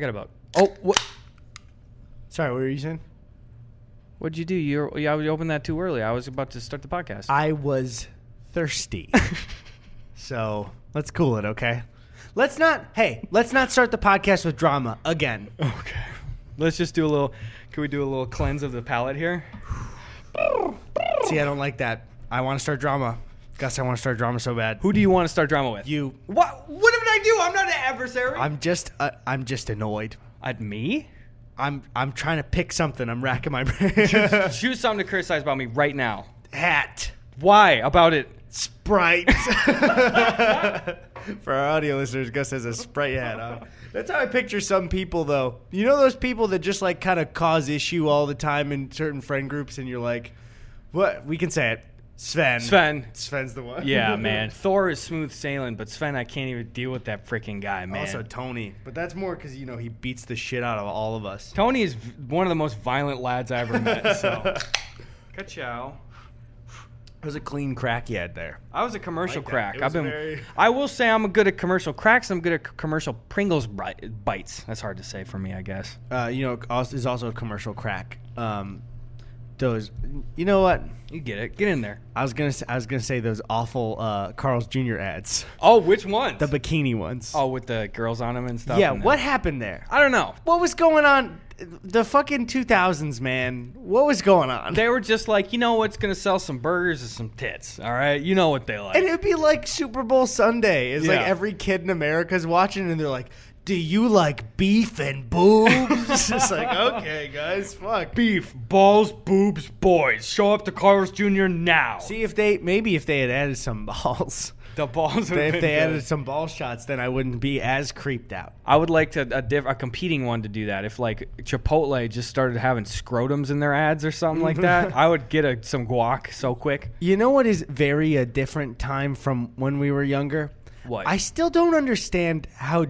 I got a boat. Oh, what? Sorry, what were you saying? What'd you do? You yeah, you opened that too early. I was about to start the podcast. I was thirsty. so let's cool it, okay? Let's not. Hey, let's not start the podcast with drama again. okay. Let's just do a little. Can we do a little cleanse of the palate here? See, I don't like that. I want to start drama. Gus, I want to start drama so bad. Who do you want to start drama with? You. What? What did I do? I'm not an adversary. I'm just. Uh, I'm just annoyed. At me? I'm. I'm trying to pick something. I'm racking my brain. Choose something to criticize about me right now. Hat. Why about it? Sprite. For our audio listeners, Gus has a Sprite hat on. That's how I picture some people, though. You know those people that just like kind of cause issue all the time in certain friend groups, and you're like, "What? We can say it." Sven. Sven. Sven's the one. Yeah, man. Thor is smooth sailing, but Sven, I can't even deal with that freaking guy, man. Also Tony, but that's more because you know he beats the shit out of all of us. Tony is v- one of the most violent lads I ever met. So, ka-chow. It was a clean crack you had there. I was a commercial Like crack. I've been. very- I will say I'm good at commercial cracks. I'm good at commercial Pringles bites. That's hard to say for me, I guess. Uh, you know, is also a commercial crack. Um, those, you know what? You get it. Get in there. I was gonna, say, I was gonna say those awful uh, Carl's Jr. ads, Oh, which ones? the bikini ones. oh, with the girls on them and stuff. yeah. and What happened there? I don't know. What was going on? The fucking 2000s, man. What was going on? They were just like, you know what's gonna sell some burgers and some tits. All right, you know what they like. and it'd be like Super Bowl Sunday. It's like every kid in America's watching, and they're like, "Do you like beef and boobs?" it's just like, okay, guys, fuck. Beef, balls, boobs, boys. Show up to Carl's Jr. now. See if they maybe if they had added some balls. the balls. if would've they been added good. some ball shots, then I wouldn't be as creeped out. I would like to a, diff, a competing one to do that. If like Chipotle just started having scrotums in their ads or something like that, I would get a, some guac so quick. You know what is very a different time from when we were younger? What? I still don't understand how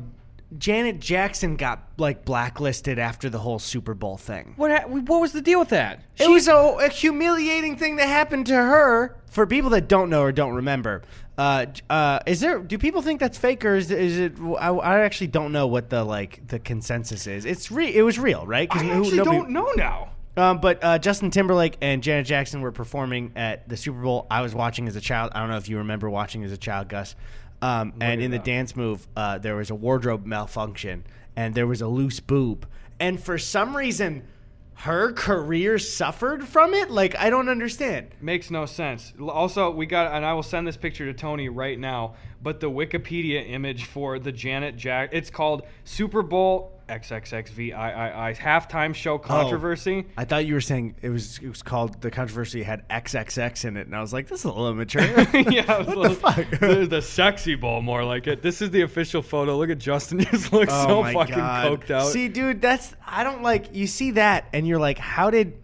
Janet Jackson got like blacklisted after the whole Super Bowl thing. What ha- what was the deal with that? It was a, a humiliating thing that happened to her. For people that don't know or don't remember, uh, uh, is there? Do people think that's fake or is, is it? I, I actually don't know what the like the consensus is. It's re- It was real, right? I who- actually nobody- don't know now. Um, but uh, Justin Timberlake and Janet Jackson were performing at the Super Bowl. I was watching as a child. I don't know if you remember watching as a child, Gus. Um, and in the dance move, uh, there was a wardrobe malfunction, and there was a loose boob. And for some reason, her career suffered from it. Like I don't understand. Makes no sense. Also, we got, and I will send this picture to Tony right now. But the Wikipedia image for the Janet Jack, it's called Super Bowl XXXVIII halftime show oh, controversy. I thought you were saying it was it was called the controversy had XXX in it, and I was like, this is a little immature. yeah, what a the fuck? the, the sexy bowl, more like it. This is the official photo. Look at Justin; he just looks Oh so fucking God. coked out. See, dude, that's I don't like. You see that, and you're like, how did?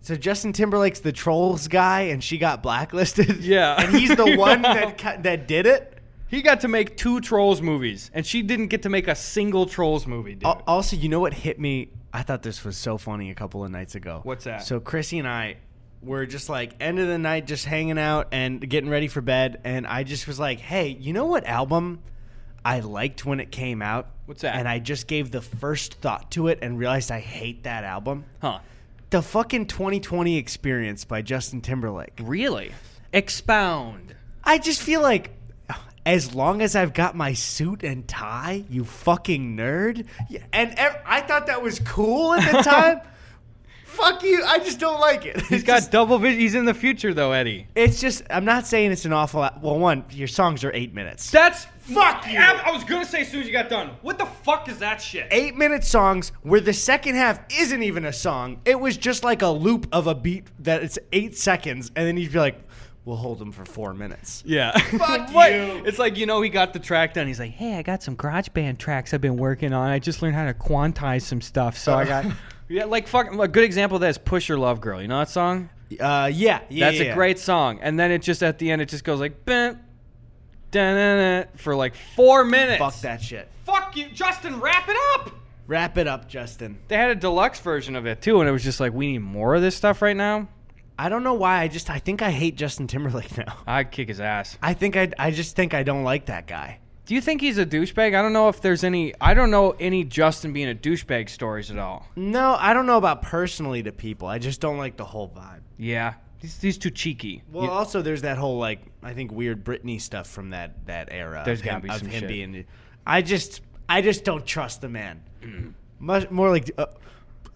So Justin Timberlake's the trolls guy, and she got blacklisted. Yeah. and he's the one that that did it. He got to make two Trolls movies, and she didn't get to make a single Trolls movie, dude. Al- Also, you know what hit me? I thought this was so funny a couple of nights ago. What's that? So Chrissy and I were just like end of the night, just hanging out and getting ready for bed, and I just was like, "Hey, you know what album I liked when it came out? What's that? And I just gave the first thought to it and realized I hate that album. huh? The fucking 2020 Experience by Justin Timberlake. Really? Expound. I just feel like as long as I've got my suit and tie, you fucking nerd. And ev- I thought that was cool at the time. Fuck you. I just don't like it. He's got double vision. He's in the future, though, Eddy. It's just. I'm not saying it's an awful. Well, one, your songs are eight minutes. That's Fuck you. I, I was gonna say as soon as you got done. What the fuck is that shit? Eight minute songs where the second half isn't even a song. It was just like a loop of a beat that it's eight seconds, and then you'd be like, "We'll hold them for four minutes." Yeah. Fuck What? you. It's like, you know, he got the track done. He's like, hey, I got some garage band tracks I've been working on. I just learned how to quantize some stuff. So I got. Yeah, like, fuck. A good example of that is Pusher Love Girl. You know that song? Uh, yeah, yeah. That's yeah, a yeah. great song. And then it just, at the end, it just goes like, bam, da for like four minutes. Fuck that shit. Fuck you. Justin, wrap it up. Wrap it up, Justin. They had a deluxe version of it, too. And it was just like, we need more of this stuff right now. I don't know why. I just I think I hate Justin Timberlake now. I'd kick his ass. I think I I just think I don't like that guy. Do you think he's a douchebag? I don't know if there's any. I don't know any Justin being a douchebag stories at all. No, I don't know about personally to people. I just don't like the whole vibe. Yeah, he's, he's too cheeky. Well, also there's that whole like I think weird Britney stuff from that that era. There's gotta him, be some shit. being. I just I just don't trust the man. Mm. Much more like uh,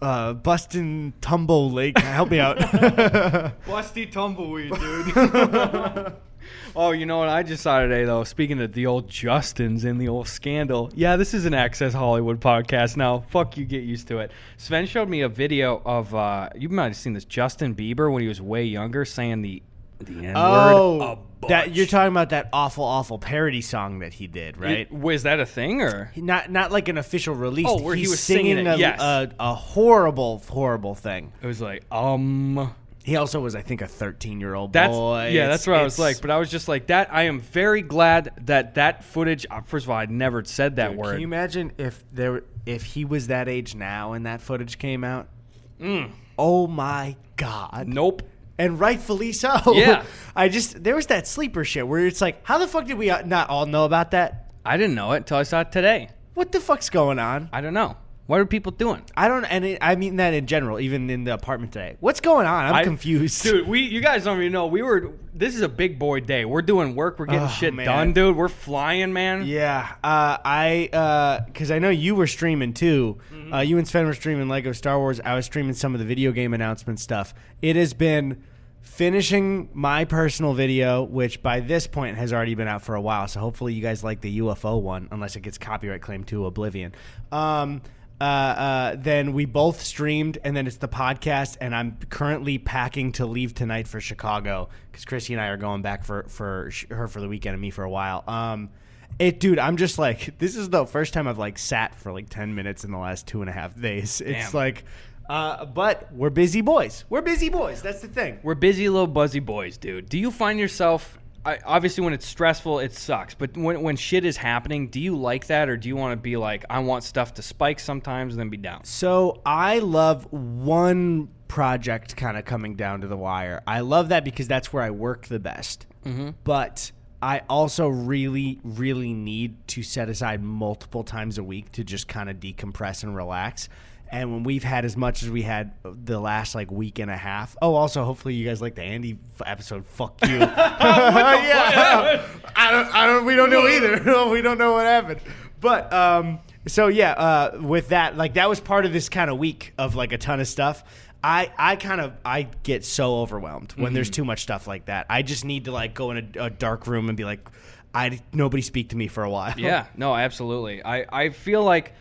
uh, Bustin' Tumble Lake. Help me out. Busty tumbleweed, dude. oh, you know what I just saw today, though? Speaking of the old Justins and the old scandal. Yeah, this is an Access Hollywood podcast now. Fuck you, get used to it. Sven showed me a video of, uh, you might have seen this, Justin Bieber when he was way younger saying the, the N word. oh, that you're talking about that awful, awful parody song that he did, right? Was that a thing, or? Not not like an official release. Oh, where he was singing it, a, yes. a, a horrible, horrible thing. It was like, um. He also was, I think, a 13 year old That's boy. yeah, It's- that's what I was like. But I was just like that. I am very glad that that footage. uh, First of all, I'd never said that Dude, word. Can you imagine if there if he was that age now and that footage came out? Oh my god! nope. And rightfully so. Yeah. I just there was that sleeper shit where it's like, how the fuck did we uh, not all know about that? I didn't know it until I saw it today. What the fuck's going on? I don't know. What are people doing? I don't, and it, I mean that in general, even in the apartment today. What's going on? I'm I- confused, dude. We, you guys don't even know. We were. This is a big boy day. We're doing work. We're getting Oh, shit man. done, dude. We're flying, man. Yeah, uh, I because I know you were streaming too. Mm-hmm. Uh, you and Sven were streaming Lego Star Wars. I was streaming some of the video game announcement stuff. It has been finishing my personal video, which by this point has already been out for a while. So hopefully you guys like the UFO one, unless it gets copyright claim to Oblivion. Um, uh, uh, then we both streamed, and then it's the podcast. And I'm currently packing to leave tonight for Chicago because Chrissy and I are going back for for sh- her for the weekend and me for a while. Um, it, dude, I'm just like, this is the first time I've like sat for like 10 minutes in the last two and a half days. It's Damn. like, uh, but we're busy boys. We're busy boys. That's the thing. We're busy little buzzy boys, dude. Do you find yourself? I, obviously, when it's stressful, it sucks. But when when shit is happening, do you like that, or do you want to be like, I want stuff to spike sometimes and then be down? So I love one project kind of coming down to the wire. I love that because that's where I work the best. But I also really, really need to set aside multiple times a week to just kind of decompress and relax. And when we've had as much as we had the last like week and a half. Oh, also, hopefully you guys like the Andy f- episode. Fuck you. yeah, I don't. I don't. We don't know either. we don't know what happened. But um, so yeah, uh, with that, like that was part of this kind of week of like a ton of stuff. I, I kind of I get so overwhelmed when Mm-hmm. there's too much stuff like that. I just need to like go in a, a dark room and be like, I nobody speak to me for a while. Yeah, no, absolutely. I, I feel like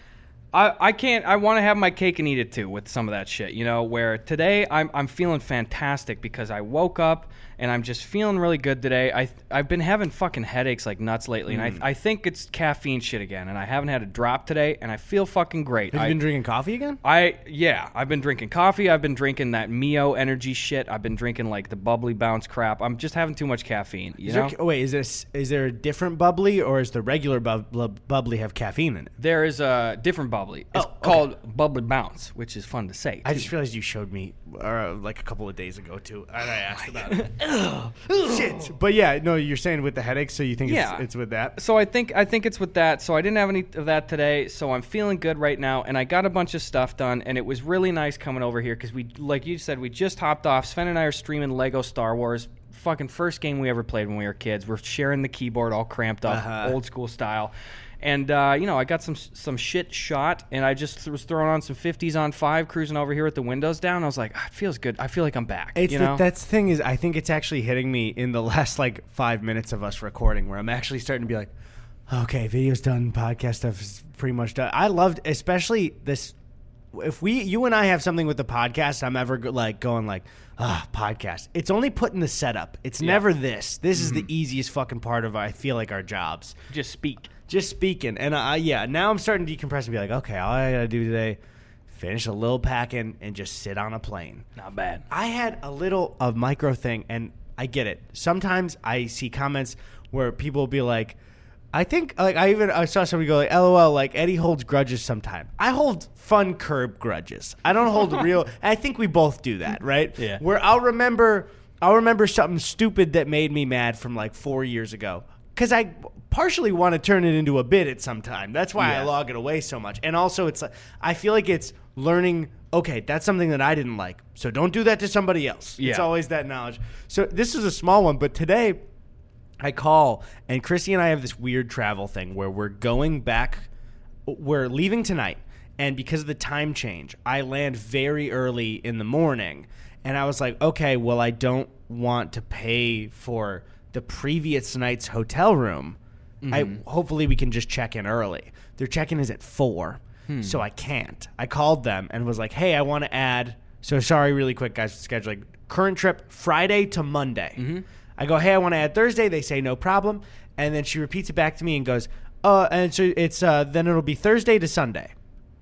I, I can't I want to have my cake and eat it too with some of that shit, you know, where today I'm I'm feeling fantastic because I woke up and I'm just feeling really good today. I I've been having fucking headaches like nuts lately Mm. and I I think it's caffeine shit again and I haven't had a drop today and I feel fucking great. Have you I, been drinking coffee again? I yeah, I've been drinking coffee. I've been drinking that Mio energy shit. I've been drinking like the bubly bounce crap. I'm just having too much caffeine. You Is know, there, oh, wait, is this is there a different bubbly or is the regular bub, bub- bubbly have caffeine in it? there is a different bubbly. It's Oh, okay. called bubly bounce, which is fun to say. I too. just realized you showed me uh, like a couple of days ago too, and I asked about it. Shit, but yeah, no, you're saying with the headache, so you think Yeah. it's, it's with that? so I think I think it's with that. So I didn't have any of that today. So I'm feeling good right now, and I got a bunch of stuff done, and it was really nice coming over here because we, like you said, we just hopped off. Sven and I are streaming Lego Star Wars. Fucking first game we ever played when we were kids. We're sharing the keyboard all cramped up, Uh-huh. old school style. And uh, you know, I got some some shit shot, and I just was throwing on some 50s on five, cruising over here with the windows down. I was like, "Ah, it feels good. I feel like I'm back. It's you the, know? that's the thing is, I think it's actually hitting me in the last like five minutes of us recording, where I'm actually starting to be like, okay, video's done, podcast stuff is pretty much done. I loved, especially this. If we, you and I have something with the podcast, I'm ever go, like going like, ah, podcast. It's only putting the setup. It's never this. This is the easiest fucking part of I feel like our jobs. just speak. Just speaking, and I yeah, now I'm starting to decompress and be like, okay, all I gotta do today, finish a little packing and just sit on a plane. Not bad. I had a little of micro thing, and I get it. Sometimes I see comments where people will be like, I think like I even I saw somebody go like, "LOL," like Eddy holds grudges sometime. I hold fun curb grudges. I don't hold real. I think we both do that, right? Yeah. Where I'll remember, I'll remember something stupid that made me mad from like four years ago. Because I partially want to turn it into a bit at some time. That's why I log it away so much. And also, it's like I feel like it's learning. Okay, that's something that I didn't like, so don't do that to somebody else. It's always that knowledge. So this is a small one, but today I call and Chrissy and I have this weird travel thing where we're going back. We're leaving tonight, and because of the time change, I land very early in the morning. And I was like, okay, well, I don't want to pay for the previous night's hotel room. I hopefully we can just check in early. Their check in is at four, so I can't. I called them and was like, hey, I want to add. So sorry, really quick, guys, for scheduling. Current trip Friday to Monday. I go, hey, I want to add Thursday. They say no problem, and then she repeats it back to me and goes, uh, and so it's uh, then it'll be Thursday to Sunday.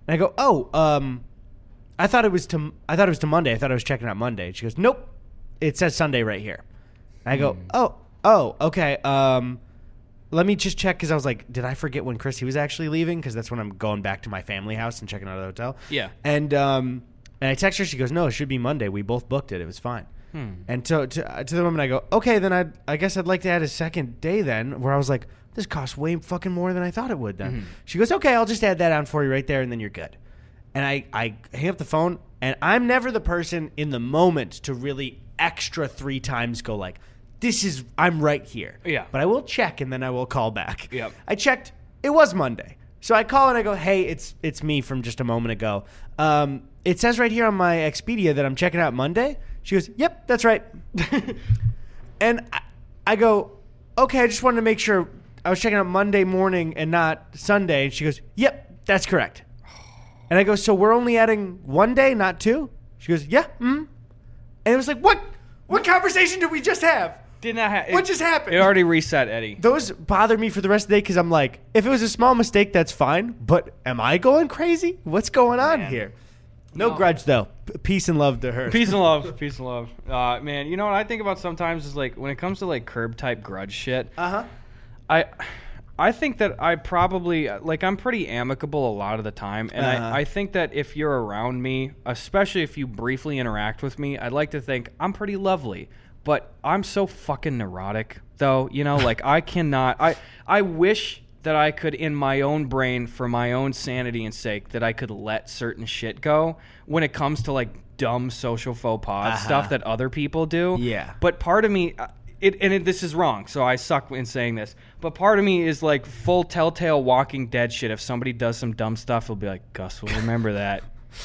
And I go, oh, um, I thought it was to I thought it was to Monday. I thought I was checking out Monday. She goes, nope, it says Sunday right here. And I go, oh, oh, okay. Um, let me just check because I was like, did I forget when Chrissy was actually leaving? Because that's when I'm going back to my family house and checking out of the hotel. Yeah. And um, and I text her. She goes, no, it should be Monday. We both booked it. It was fine. And to, to to the woman, I go, okay, then I I guess I'd like to add a second day then. Where I was like, this costs way fucking more than I thought it would. Then she goes, okay, I'll just add that on for you right there, and then you're good. And I I hang up the phone, and I'm never the person in the moment to really extra three times go like, this is I'm right here. Yeah. But I will check, and then I will call back. Yep. I checked. It was Monday. So I call and I go, "Hey, it's it's me from just a moment ago. Um, it says right here on my Expedia that I'm checking out Monday." She goes, "Yep, that's right." and I, I go, "Okay, I just wanted to make sure I was checking out Monday morning and not Sunday." And she goes, "Yep, that's correct." And I go, "So we're only adding one day, not two? She goes, "Yeah." Mm. And it was like, "What? What conversation did we just have?" Did not ha- What just happened? It already reset, Eddy. those bother me for the rest of the day because I'm like, if it was a small mistake, that's fine. But am I going crazy? What's going on Man. here? No, No. grudge though. P- peace and love to her. Peace and love. Peace and love. Uh, man, you know what I think about sometimes is like when it comes to like curb type grudge shit. Uh huh. I I think that I probably like I'm pretty amicable a lot of the time, and Uh-huh. I, I think that if you're around me, especially if you briefly interact with me, I'd like to think I'm pretty lovely. But I'm so fucking neurotic, though. You know, like I cannot. I I wish that I could, in my own brain, for my own sanity and sake, that I could let certain shit go when it comes to like dumb social faux pas Uh-huh. stuff that other people do. Yeah. But part of me, uh, it and it, this is wrong, so I suck in saying this. But part of me is like full Telltale Walking Dead shit. If somebody does some dumb stuff, it'll be like, Gus will remember that.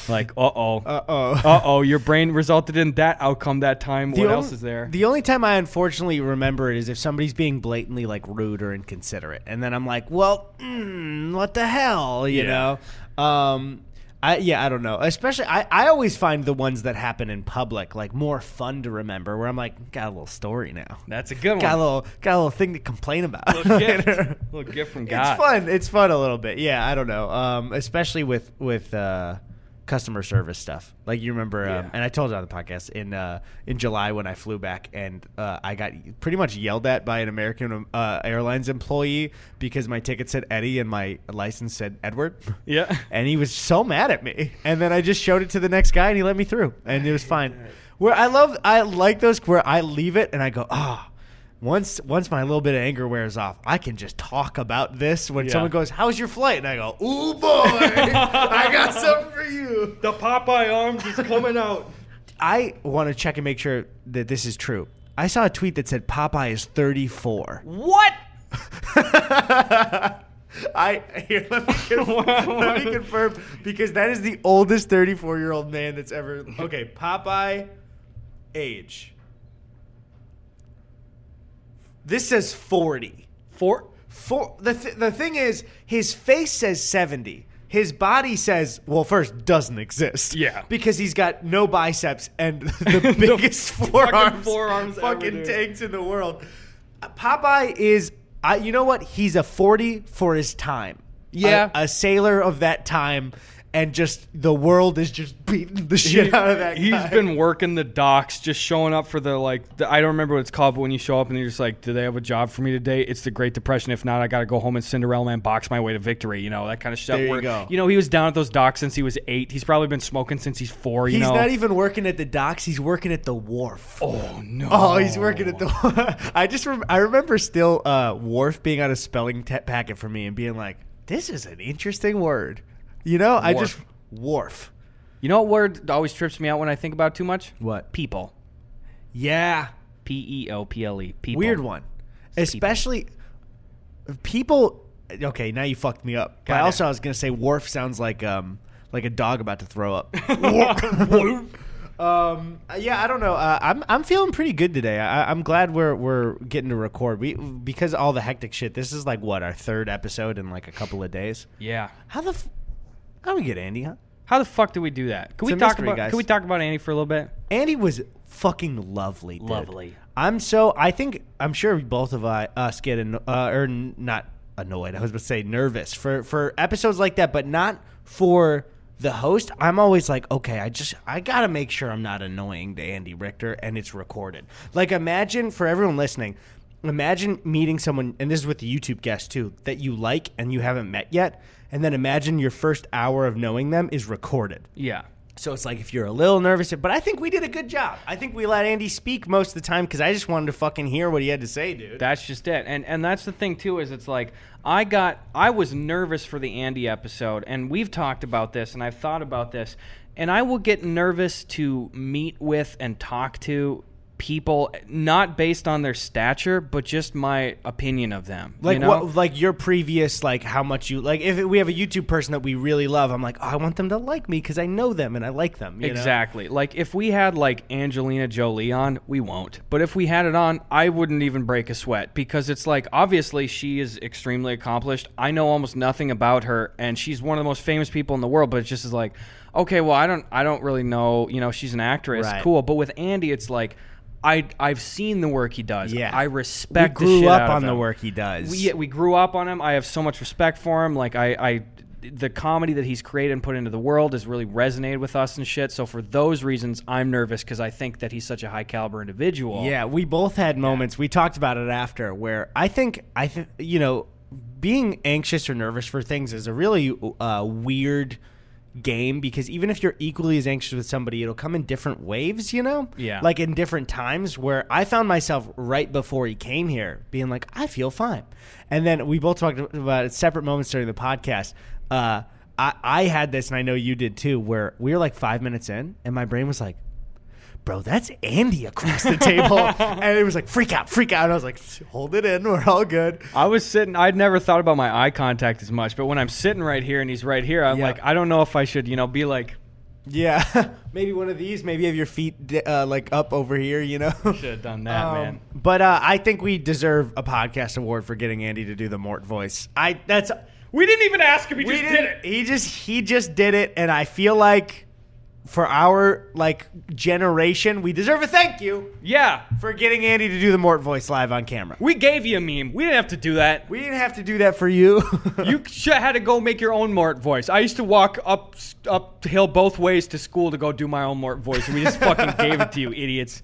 Like, uh oh, Uh oh. uh oh, your brain resulted in that outcome that time. What The else is there? The only time I unfortunately remember it is if somebody's being blatantly like rude or inconsiderate, and then I'm like, well, mm, what the hell, you Yeah. know? Um, I yeah, I don't know. Especially, I I always find the ones that happen in public like more fun to remember. Where I'm like, got a little story now. That's a good one. Got a little got a little thing to complain about. Little gift. Little gift from God. It's fun. It's fun a little bit. Yeah, I don't know. Um, especially with with uh, customer service stuff. Like you remember, um, Yeah. and I told you on the podcast in uh, in July when I flew back, and uh, I got pretty much yelled at by an American uh, Airlines employee because my ticket said Eddy and my license said Edward. Yeah. and he was so mad at me. And then I just showed it to the next guy, and he let me through, and it was fine. Where I love, I like those where I leave it, and I go, ah. Once, once my little bit of anger wears off, I can just talk about this. When Yeah. someone goes, "How's your flight?" and I go, "Ooh boy, I got something for you." The Popeye arms is coming out. I want to check and make sure that this is true. I saw a tweet that said Popeye is 34. What? I here let me, confirm, let me confirm because that is the oldest 34 year old man that's ever. Okay, Popeye age. This says 40. Four? For the th- the thing is, his face says 70. His body says, well, first doesn't exist. Yeah. because he's got no biceps and the biggest forearms, forearms fucking dude. tanks in the world. Uh, Popeye is, I, you know what? He's a 40 for his time. Yeah. a, a sailor of that time. And just the world is just beating the shit He- out of that He's guy. been working the docks, just showing up for the like. The, I don't remember what it's called, but when you show up and you're just like, "Do they have a job for me today?" It's the Great Depression. If not, I got to go home and Cinderella Man box my way to victory. You know that kind of stuff. There you where, go. You know he was down at those docks since he was eight. He's probably been smoking since he's four. You He's know. not even working at the docks. He's working at the wharf. oh no. Oh, he's working at the. I just rem- I remember still uh, wharf being on a spelling packet for me and being like, "This is an interesting word." You know, I just wharf. You know what word always trips me out when I think about it too much? What? People. Yeah, P e o p l e. People. weird one. Especially people. Okay, now you fucked me up. But Got it. also, I was gonna say wharf sounds like um like a dog about to throw up. um, yeah, I don't know. Uh, I'm I'm feeling pretty good today. I, I'm glad we're we're getting to record. We because all the hectic shit. This is like what our third episode in like a couple of days. Yeah. How the f- how we get Andy? Huh? How the fuck do we do that? Can It's we a talk mystery, about? guys. Can we talk about Andy for a little bit? Andy was fucking lovely. dude. Lovely. I'm so. I think I'm sure both of I, us get anno- uh, or n- not annoyed. I was about to say nervous for for episodes like that, but not for the host. I'm always like, okay, I just I gotta make sure I'm not annoying to Andy Richter, and it's recorded. Like, imagine for everyone listening. Imagine meeting someone, and this is with the YouTube guest too, that you like and you haven't met yet, and then imagine your first hour of knowing them is recorded. Yeah. So it's like if you're a little nervous, but I think we did a good job. I think we let Andy speak most of the time because I just wanted to fucking hear what he had to say, dude. That's just it. And and that's the thing too is it's like I got I was nervous for the Andy episode and we've talked about this and I've thought about this and I will get nervous to meet with and talk to people not based on their stature but just my opinion of them. like you know? what? Like your previous, like how much you like. If we have a YouTube person that we really love, I'm like, oh, I want them to like me because I know them and I like them. you know? Exactly. Like if we had like Angelina Jolie on, we won't. But if we had it on, I wouldn't even break a sweat because it's like obviously she is extremely accomplished. I know almost nothing about her and she's one of the most famous people in the world, but it's just is like, okay, well, I don't I don't really know, you know, she's an actress. Right. Cool. But with Andy it's like I I've seen the work he does. Yeah. I We respect the grew shit up on the work he does. We, we grew up on him. I have so much respect for him. Like I, I, the comedy that he's created and put into the world has really resonated with us and shit. So for those reasons, I'm nervous because I think that he's such a high caliber individual. Yeah, we both had moments. We talked about it after where I think I think you know being anxious or nervous for things is a really uh, weird game because even if you're equally as anxious with somebody, it'll come in different waves. You know, Yeah. like in different times. Where I found myself right before he came here being like, I feel fine, and then we both talked about it separate moments during the podcast. Uh, I, I had this, and I know you did too, where we were like five minutes in, and my brain was like, bro, that's Andy across the table. and it was like, freak out, freak out. And I was like, hold it in. We're all good. I was sitting. I'd never thought about my eye contact as much, but when I'm sitting right here and he's right here, I'm Yeah. like, I don't know if I should, you know, be like, Yeah. maybe one of these. Maybe have your feet uh, like up over here, you know? should have done that, Um, man. But uh, I think we deserve a podcast award for getting Andy to do the Mort voice. I that's We didn't even ask him. He just did it. He just he just did it, and I feel like for our like generation, we deserve a thank you Yeah, for getting Andy to do the Mort voice live on camera. we gave you a meme. We didn't have to do that. We didn't have to do that for you. You should had to go make your own Mort voice. I used to walk up uphill both ways to school to go do my own Mort voice, and we just fucking gave it to you, idiots.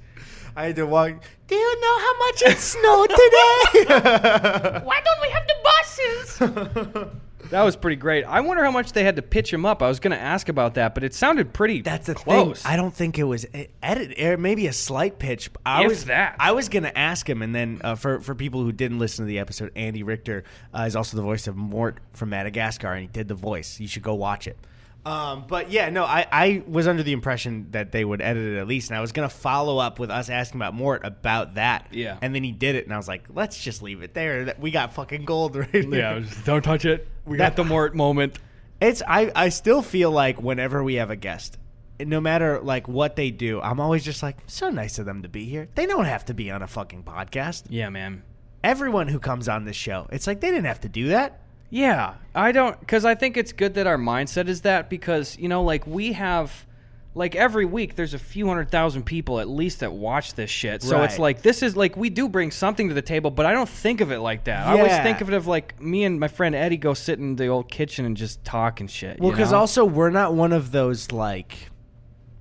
I had to walk. Do you know how much it snowed today? Why don't we have the buses? That was pretty great. I wonder how much they had to pitch him up. I was going to ask about that, but it sounded pretty. That's the close. thing. I don't think it was edit. Maybe a slight pitch. I If was that. I was gonna ask him, and then uh, for for people who didn't listen to the episode, Andy Richter uh, is also the voice of Mort from Madagascar, and he did the voice. You should go watch it. Um, but yeah, no, I, I was under the impression that they would edit it at least, and I was gonna follow up with us asking about Mort about that. Yeah. and then he did it, and I was like, let's just leave it there. That- We got fucking gold right yeah, here. I was just, don't touch it. We got the Mort moment. It's I I still feel like whenever we have a guest, no matter like what they do, I'm always just like so nice of them to be here. They don't have to be on a fucking podcast. Yeah, man. Everyone who comes on this show, it's like they didn't have to do that. Yeah, I don't because I think it's good that our mindset is that because you know, like we have, like every week there's a few hundred thousand people at least that watch this shit. So it's like this is like we do bring something to the table, but I don't think of it like that. I always Yeah. think of it of like me and my friend Eddy go sit in the old kitchen and just talk and shit. Well, because also we're not one of those like.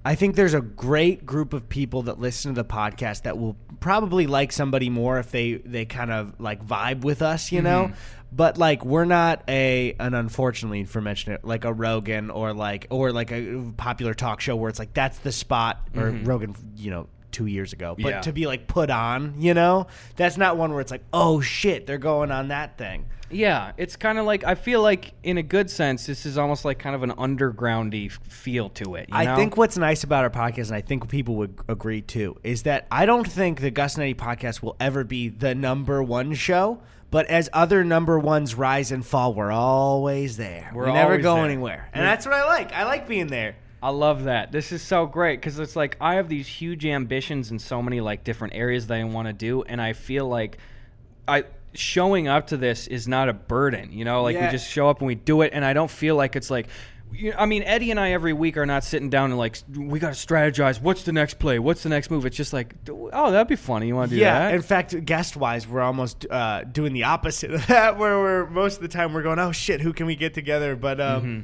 I think there's a great group of people that listen to the podcast that will probably like somebody more if they they kind of like vibe with us, you know. Mm-hmm. But like we're not a an unfortunately for mention it like a Rogan or like or like a popular talk show where it's like that's the spot or mm-hmm. Rogan, you know. Two years ago, but Yeah. to be like put on, you know, that's not one where it's like, oh shit, they're going on that thing. Yeah, it's kind of like I feel like in a good sense, this is almost like kind of an undergroundy feel to it. you I know? think what's nice about our podcast, and I think people would agree too, is that I don't think the Gus and Eddy podcast will ever be the number one show. But as other number ones rise and fall, we're always there. We're we never go there. anywhere, and that's what I like. I like being there. I love that. This is so great because it's like I have these huge ambitions in so many like different areas that I want to do, and I feel like I showing up to this is not a burden. You know, like Yeah. we just show up and we do it, and I don't feel like it's like. I mean, Eddy and I every week are not sitting down and like we got to strategize. What's the next play? What's the next move? It's just like, oh, that'd be funny. You want to do yeah. that? In fact, guest wise, we're almost uh, doing the opposite of that, where we're most of the time we're going, oh shit, who can we get together? But um, Mm-hmm.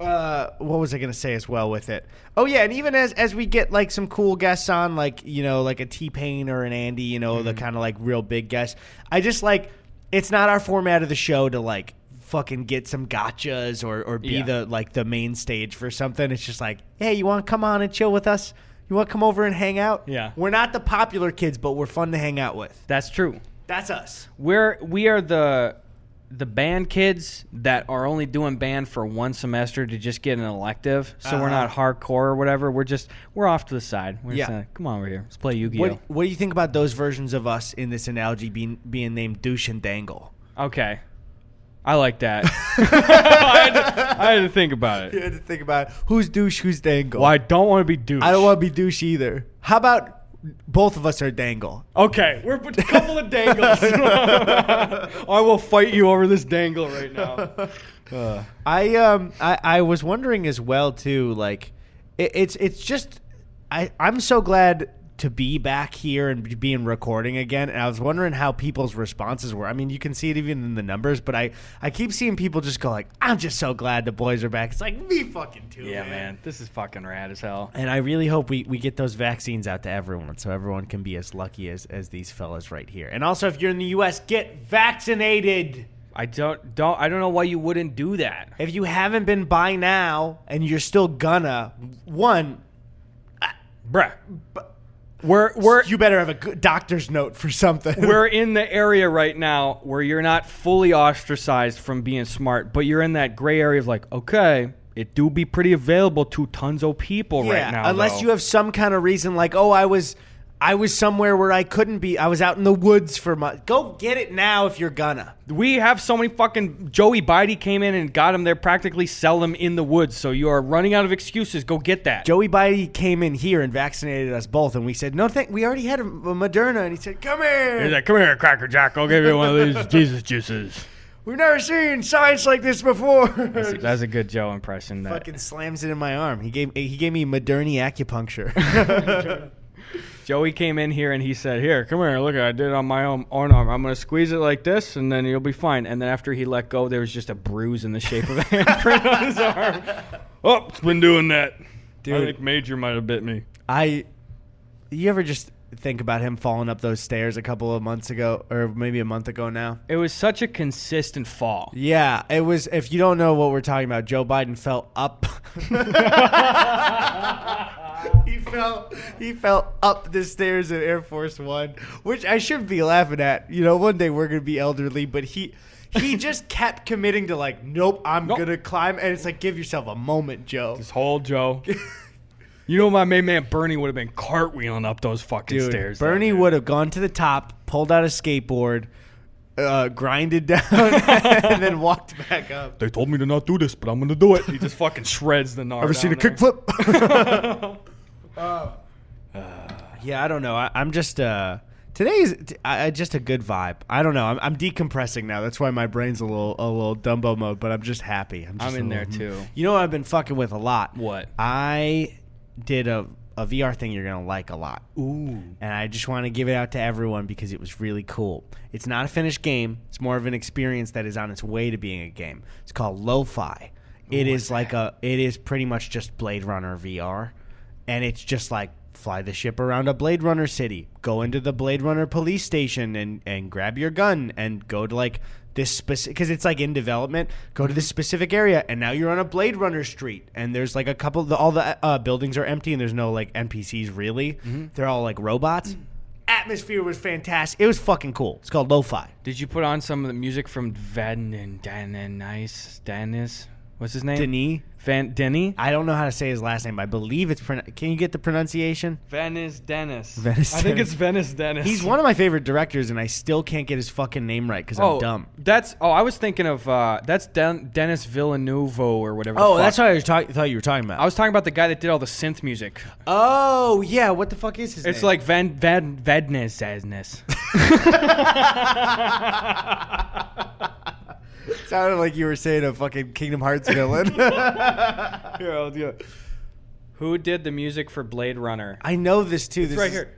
Uh, what was I going to say as well with it? Oh yeah, and even as as we get like some cool guests on, like you know, like a T Pain or an Andy, you know, Mm-hmm. the kind of like real big guests. I just like it's not our format of the show to like fucking get some gotchas or or be Yeah. the like the main stage for something. It's just like, hey, you want to come on and chill with us? You want to come over and hang out? Yeah. we're not the popular kids, but we're fun to hang out with. That's true. That's us. we're we are the the band kids that are only doing band for one semester to just get an elective. So we're Uh-huh. not hardcore or whatever. We're just we're off to the side. We're just Yeah. like, come on over here. Let's play Yu-Gi-Oh. What What do you think about those versions of us in this analogy being being named douche and dangle? Okay. I like that. I, had to, I had to think about it. You had to think about it. who's douche, who's dangle. Well, I don't want to be douche. I don't want to be douche either. How about both of us are dangle? Okay, we're a couple of dangles. I will fight you over this dangle right now. Uh, I um I, I was wondering as well too like it, it's it's just I I'm so glad to be back here and be- in recording again and I was wondering how people's responses were. I mean you can see it even in the numbers but I I keep seeing people just go like I'm just so glad the boys are back. It's like me fucking too. yeah, man, this is fucking rad as hell. And I really hope we, we get those vaccines out to everyone so everyone can be as lucky as, as these fellas right here. And also, if you're in the U.S., get vaccinated. I don't don't I don't know why you wouldn't do that. If you haven't been by now and you're still gonna, one, Bruh. We're we're you better have a good doctor's note for something. we're in the area right now where you're not fully ostracized from being smart, but you're in that gray area of like, okay, it do be pretty available to tons of people yeah, right now. unless though. you have some kind of reason like, oh, I was. I was somewhere where I couldn't be. I was out in the woods for months. Go get it now if you're gonna. we have so many fucking Joey Bidey came in and got him there practically sell them in the woods. So you are running out of excuses. Go get that. Joey Biden came in here and vaccinated us both, and we said, "No, thank. We already had a, a Moderna." And he said, "Come here. He's like, come here, Cracker Jack. I'll give you one of these Jesus juices. We've never seen science like this before." That's a good Joe impression. That Fucking slams it in my arm. He gave he gave me Moderna acupuncture. Joey came in here and he said, "Here, come here. Look, I did it on my own, own arm. I'm gonna squeeze it like this, and then you'll be fine." And then after he let go, there was just a bruise in the shape of a handprint on his arm. Oh, it's been doing that. Dude. I think Major might have bit me. I, you ever just think about him falling up those stairs a couple of months ago, or maybe a month ago now? It was such a consistent fall. Yeah, it was. If you don't know what we're talking about, Joe Biden fell up. he fell. He fell up the stairs at Air Force One, which I should be laughing at. You know, one day we're gonna be elderly, but he. He just kept committing to like, nope, I'm Nope. gonna climb, and it's like, give yourself a moment, Joe. Just hold, Joe. you know, my main man Bernie would have been cartwheeling up those fucking Dude, stairs. Bernie would have gone to the top, pulled out a skateboard, uh, grinded down, and then walked back up. They told me to not do this, but I'm gonna do it. He just fucking shreds the gnar. Ever seen a down kickflip? yeah, I don't know. I, I'm just uh, today's t- I, I just a good vibe. I don't know. I'm, I'm decompressing now. That's why my brain's a little a little Dumbo mode. But I'm just happy. I'm, just I'm in there, too. You know what I've been fucking with a lot. What? I did a a VR thing you're gonna like a lot. Ooh. and I just want to give it out to everyone because it was really cool. It's not a finished game; it's more of an experience that is on its way to being a game. It's called Lo-Fi. It is like a, it is pretty much just Blade Runner VR, and it's just like fly the ship around a Blade Runner city, go into the Blade Runner police station, and and grab your gun and go to like this specific because it's like in development. Go to this specific area, and now you're on a Blade Runner street, and there's like a couple. The, all the uh, buildings are empty, and there's no like NPCs really. They're all like robots. Atmosphere was fantastic. It was fucking cool. It's called Lo-Fi. Did you put on some of the music from Van and Dan and Nice Dennis? What's his name? Denis. Van Denny. I don't know how to say his last name. I believe it's. Pron- Can you get the pronunciation? Venice Dennis. Venice I think Dennis. it's Venice Dennis. He's one of my favorite directors, and I still can't get his fucking name right because Oh, I'm dumb. That's oh, I was thinking of uh, that's Den- Dennis Villeneuve or whatever. Oh, that's what I was talk- thought you were talking about. I was talking about the guy that did all the synth music. oh, yeah. What the fuck is his It's name? like Van Van Vednes sounded like you were saying a fucking Kingdom Hearts villain. Here, I'll do it. Who did the music for Blade Runner? I know this too. It's this right is- here.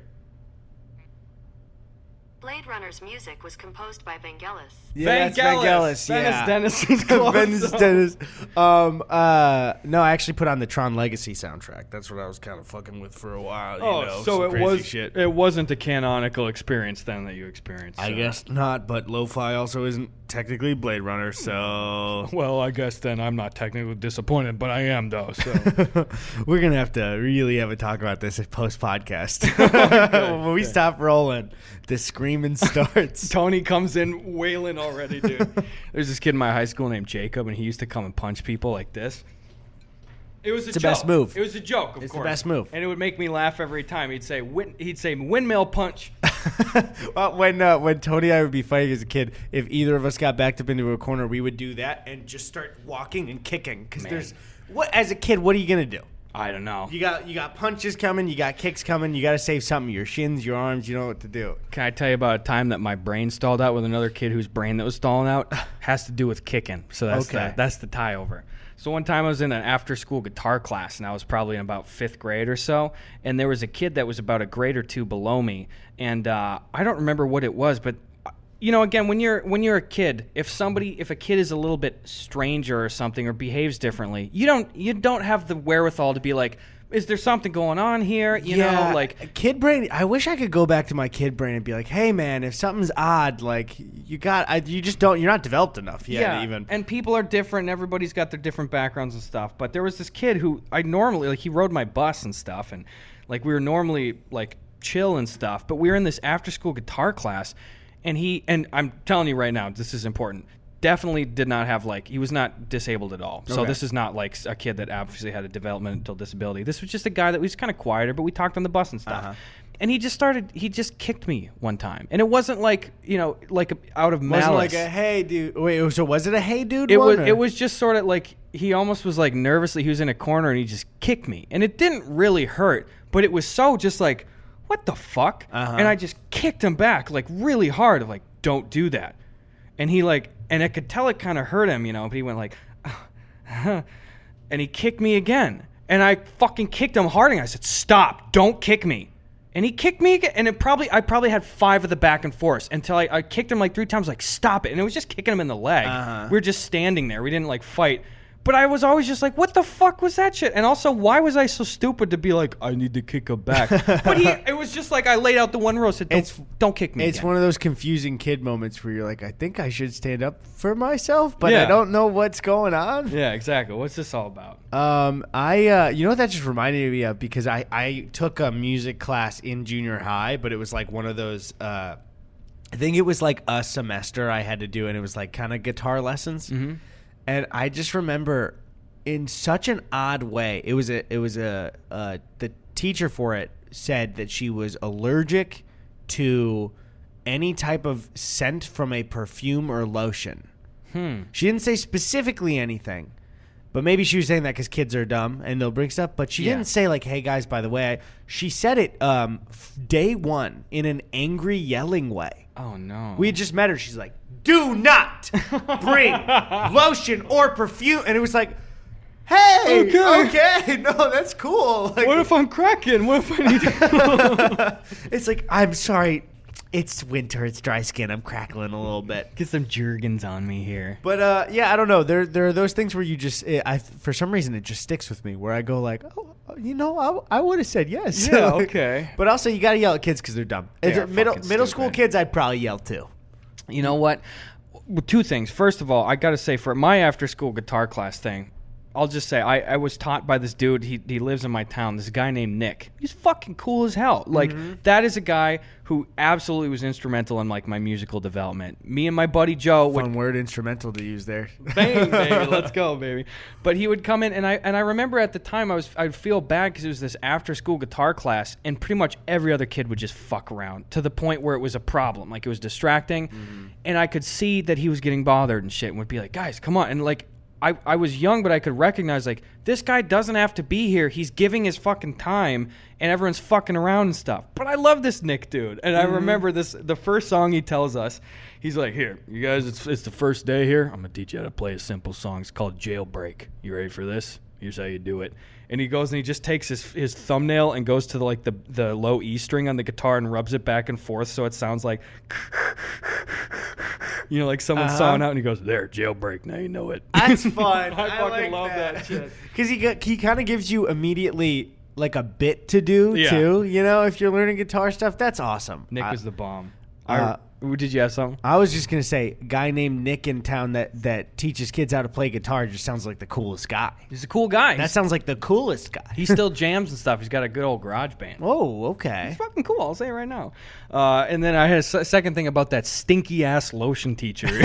Blade Runner's music was composed by Vangelis. Yeah, that's Vangelis. Venice Yeah. Dennis is close. Venice Dennis. Um, uh, no, I actually put on the Tron Legacy soundtrack. That's what I was kind of fucking with for a while. You Oh, know, so some it crazy was shit. it wasn't a canonical experience then that you experienced. I guess not, but lo-fi also isn't technically Blade Runner, so Well, I guess then I'm not technically disappointed, but I am though. So we're gonna have to really have a talk about this post podcast. Oh, when we stop rolling, the screaming starts. Tony comes in wailing already, dude. There's this kid in my high school named Jacob, and he used to come and punch people like this. It was a It's the joke. best move. It was a joke, of course. It's the best move. and it would make me laugh every time. He'd say, win- he'd say windmill punch. well, when uh, when Tony and I would be fighting as a kid, if either of us got backed up into a corner, we would do that and just start walking and kicking. Because there's what as a kid, what are you gonna do? I don't know. You got you got punches coming, you got kicks coming, you got to save something. Your shins, your arms, you know what to do. Can I tell you about a time that my brain stalled out with another kid whose brain that was stalling out has to do with kicking. So that's Okay. the, that's the tie over. So one time I was in an after school guitar class and I was probably in about fifth grade or so, and there was a kid that was about a grade or two below me, and uh, I don't remember what it was, but you know, again, when you're when you're a kid, if somebody, if a kid is a little bit stranger or something or behaves differently, you don't you don't have the wherewithal to be like, is there something going on here? You know, like kid brain. I wish I could go back to my kid brain and be like, "Hey, man, if something's odd, like you got, I, you just don't, you're not developed enough yet, yeah, even." and people are different. and Everybody's got their different backgrounds and stuff. But there was this kid who I normally like. He rode my bus and stuff, and like we were normally like chill and stuff. But we were in this after school guitar class, and he and I'm telling you right now, this is important. Definitely did not have like he was not disabled at all. So Okay. this is not like a kid that obviously had a developmental disability. This was just a guy that was kind of quieter, but we talked on the bus and stuff. Uh-huh. And he just started. He just kicked me one time, and it wasn't like you know, like a, out of malice. wasn't like a hey, dude. Wait, so was it a hey, dude? It was or- it was just sort of like he almost was like nervously he was in a corner and he just kicked me and it didn't really hurt but it was so just like what the fuck Uh-huh. and I just kicked him back like really hard of like don't do that and he like and I could tell it kind of hurt him you know but he went like and he kicked me again. And I fucking kicked him hard and I said stop don't kick me. And he kicked me again and it probably I probably had five of the back and forth until I, I kicked him like three times like stop it. And it was just kicking him in the leg. Uh-huh. we were just standing there. We didn't like fight but I was always just like, what the fuck was that shit? And also, why was I so stupid to be like, I need to kick him back? but he, it was just like I laid out the one row, said, don't, It's- don't kick me. It's again. one of those confusing kid moments where you're like, I think I should stand up for myself, but I don't know what's going on. Yeah, exactly. What's this all about? Um, I uh, you know what that just reminded me of because I I took a music class in junior high, but it was like one of those. Uh, I think it was like a semester I had to do, and it was like kind of guitar lessons. And I just remember, in such an odd way, it was a it was a uh, the teacher for it said that she was allergic to any type of scent from a perfume or lotion. Hmm. She didn't say specifically anything, but maybe she was saying that because kids are dumb and they'll bring stuff. But she Yeah. didn't say like, "Hey guys, by the way," she said it um, f- day one in an angry, yelling way. Oh no. We had just met her. She's like, "Do not bring lotion or perfume," and it was like, Hey, Okay. okay, no, that's cool. Like, What if I'm cracking? What if I need to it's like I'm sorry, it's winter, it's dry skin, I'm crackling a little bit. get some Jergens on me here? But uh, yeah, I don't know. There, there are those things where you just, eh, I, for some reason, it just sticks with me. Where I go like, oh, you know, I, I would have said yes. Yeah, okay. but also, you got to yell at kids because they're dumb. They middle middle school kids, I'd probably yell too. You know what? Two things. First of all, I got to say, for my after school guitar class thing, I'll just say I, I was taught by this dude. He, he lives in my town. This guy named Nick. He's fucking cool as hell. Like Mm-hmm. that is a guy who absolutely was instrumental in like my musical development. Me and my buddy Joe would word, instrumental to use there. bang baby let's go baby but he would come in and i and i remember at the time i was i'd feel bad because it was this after school guitar class and pretty much every other kid would just fuck around to the point where it was a problem like it was distracting and i could see that he was getting bothered and shit and would be like guys come on and like I, I was young, but I could recognize like this guy doesn't have to be here. He's giving his fucking time, and everyone's fucking around and stuff. But I love this Nick dude, and I mm-hmm. remember this. The first song he tells us, he's like, "Here, you guys, it's it's the first day here. I'm gonna teach you how to play a simple song. It's called Jailbreak. You ready for this? Here's how you do it." And he goes and he just takes his his thumbnail and goes to the, like the the low E string on the guitar and rubs it back and forth so it sounds like. You know, like someone Uh-huh. sawing out, and he goes, "There, jailbreak. Now you know it." That's fun. I fucking love that, shit. because he got, he kind of gives you immediately like a bit to do Yeah. too. You know, if you're learning guitar stuff, that's awesome. Nick I- was the bomb. Uh, I, did you have something? I was just gonna say, guy named Nick in town that that teaches kids how to play guitar just sounds like the coolest guy. He's a cool guy. That sounds like the coolest guy. he still jams and stuff. He's got a good old garage band. oh, okay. It's fucking cool. I'll say it right now. Uh, and then I had a s- second thing about that stinky ass lotion teacher.